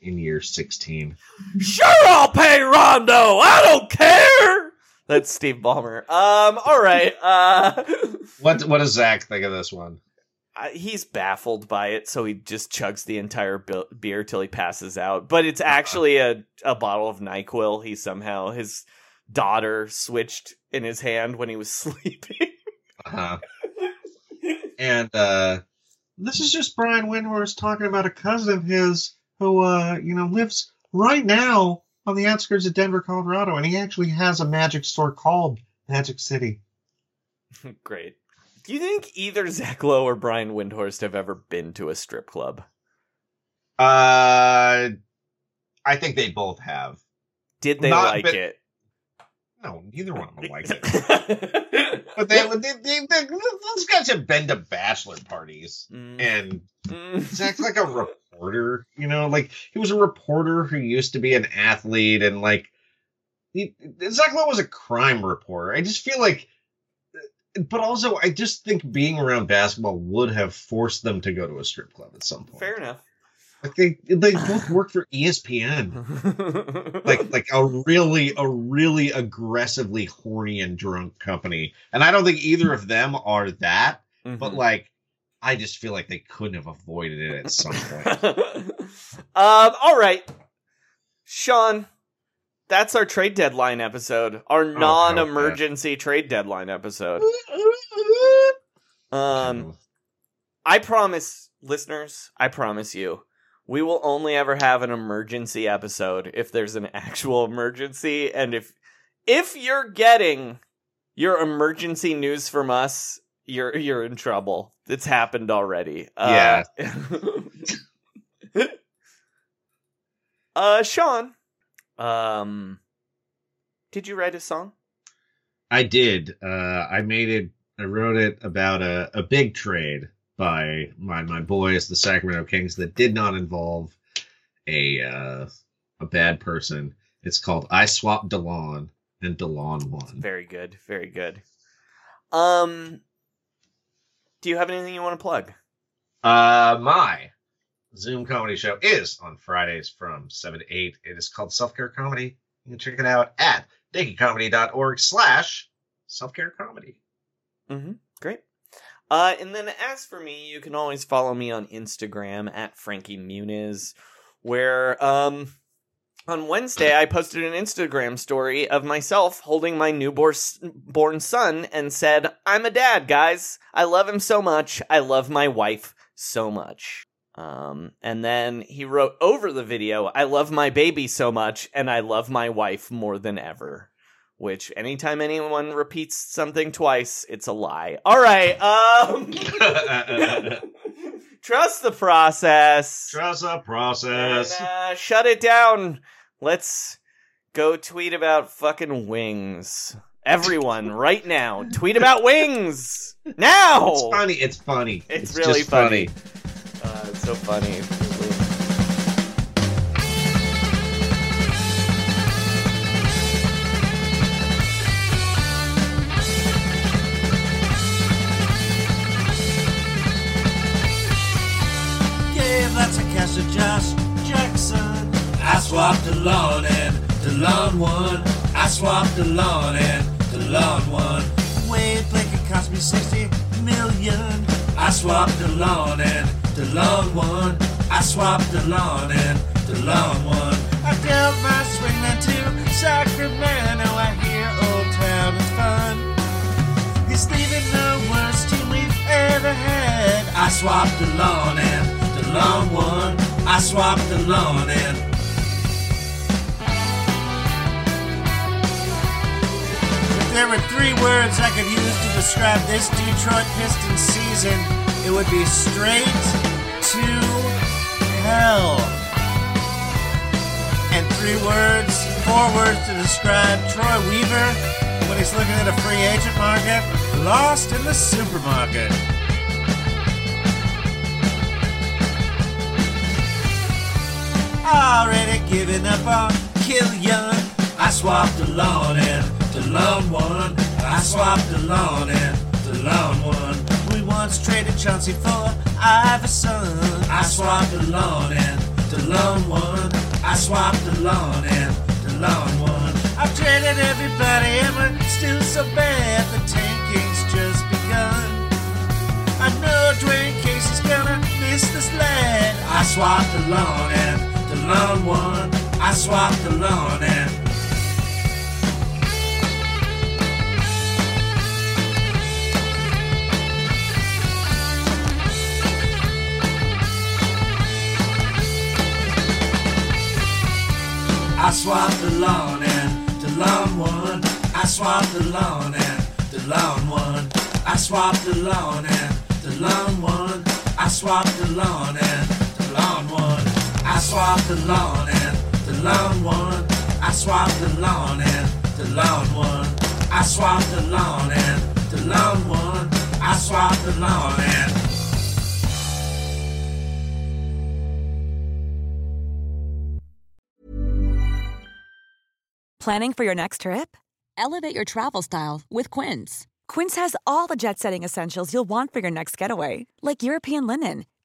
in year 16.
Sure, I'll pay Rondo. I don't care. That's Steve Ballmer. Um, all right. Uh, *laughs*
What What does Zach think of this one?
I- he's baffled by it, so he just chugs the entire be- beer till he passes out. But it's actually a a bottle of Nyquil. He somehow his daughter switched in his hand when he was *laughs* sleeping.
Uh-huh. And uh
This is just Brian Windhorst talking about a cousin of his who, uh, you know, lives right now on the outskirts of Denver, Colorado, and he actually has a magic store called Magic City. *laughs*
Great. Do you think either Zach Lowe or Brian Windhorst have ever been to a strip club?
uh I think they both have.
Did they
Not
like
been-
it?
No, neither one of them liked it. *laughs* but they, they, they, they those guys have been to bachelor parties,
Mm.
and Zach's like a reporter. You know, like he was a reporter who used to be an athlete, and like he, Zach Lowe was a crime reporter. I just feel like, but also I just think being around basketball would have forced them to go to a strip club at some point.
Fair enough.
Like they they both work for ESPN. like *laughs* like a really a really aggressively horny and drunk company. And I don't think either of them are that, but like I just feel like they couldn't have avoided it at some point. *laughs*
Um, all right, Sean, that's our trade deadline episode. Our non-emergency trade deadline episode. *laughs* Um, I promise listeners, I promise you, we will only ever have an emergency episode if there's an actual emergency, and if if you're getting your emergency news from us, you're you're in trouble. It's happened already. Uh, *laughs* uh, Sean, um, did you write a song?
I did. Uh, I made it. I wrote it about a, a big trade by my my boys, the Sacramento Kings, that did not involve a uh, a bad person. It's called "I Swapped Delon" and Delon won.
Very good, very good. Um, do you have anything you want to plug?
Uh, my Zoom comedy show is on Fridays from seven to eight. It is called Self Care Comedy. You can check it out at dickycomedy.org slash self care comedy.
Mm-hmm. Uh, and then as for me, you can always follow me on Instagram at Frankie Muniz, where um on Wednesday I posted an Instagram story of myself holding my newborn son and said, "I'm a dad, guys. I love him so much. I love my wife so much." Um, and then he wrote over the video, "I love my baby so much, and I love my wife more than ever." Which anytime anyone repeats something twice, it's a lie. All right. Um *laughs* Trust the process.
Trust the process.
And, uh, shut it down. Let's go tweet about fucking wings. Everyone, right now, tweet about wings *laughs* now.
It's funny. It's funny.
It's,
It's
really funny.
funny.
Uh, it's so funny.
Of Josh Jackson. I swapped the lawn and the lawn won. I swapped the lawn and the lawn won. Wade Blanket cost me 60 million. I swapped the lawn and the lawn won. I swapped the lawn and the lawn won. I dealt my swingland to Sacramento. I hear Old Town is fun. He's leaving the worst team we've ever had. I swapped the lawn and the lawn won. I swapped the lawn and If there were three words I could use to describe this Detroit Pistons season, it would be straight to hell. And three words, four words to describe Troy Weaver when he's looking at a free agent market, lost in the supermarket. Already giving up on Killian. I swapped the lawn and the lawn won. I swapped the lawn and the lawn won. We once traded Chauncey for Iverson. I swapped the lawn and the lawn won. I swapped the lawn and the lawn won. I've traded everybody and we're still so bad. The tanking's just begun. I know Dwane Casey's gonna miss this lad. I swapped the lawn and lawn won. I swapped the lawn and I swapped the lawn and the lawn won. I swapped the lawn and the lawn one. I swapped the lawn and the lawn one. I swapped the lawn and the lawn won. I swapped the lawn and the lawn won. I swapped the lawn and the lawn won. I swapped the lawn and the lawn won. I swapped the lawn and
Planning for your next trip? Elevate your travel style with Quince. Quince has all the jet setting essentials you'll want for your next getaway, like European linen,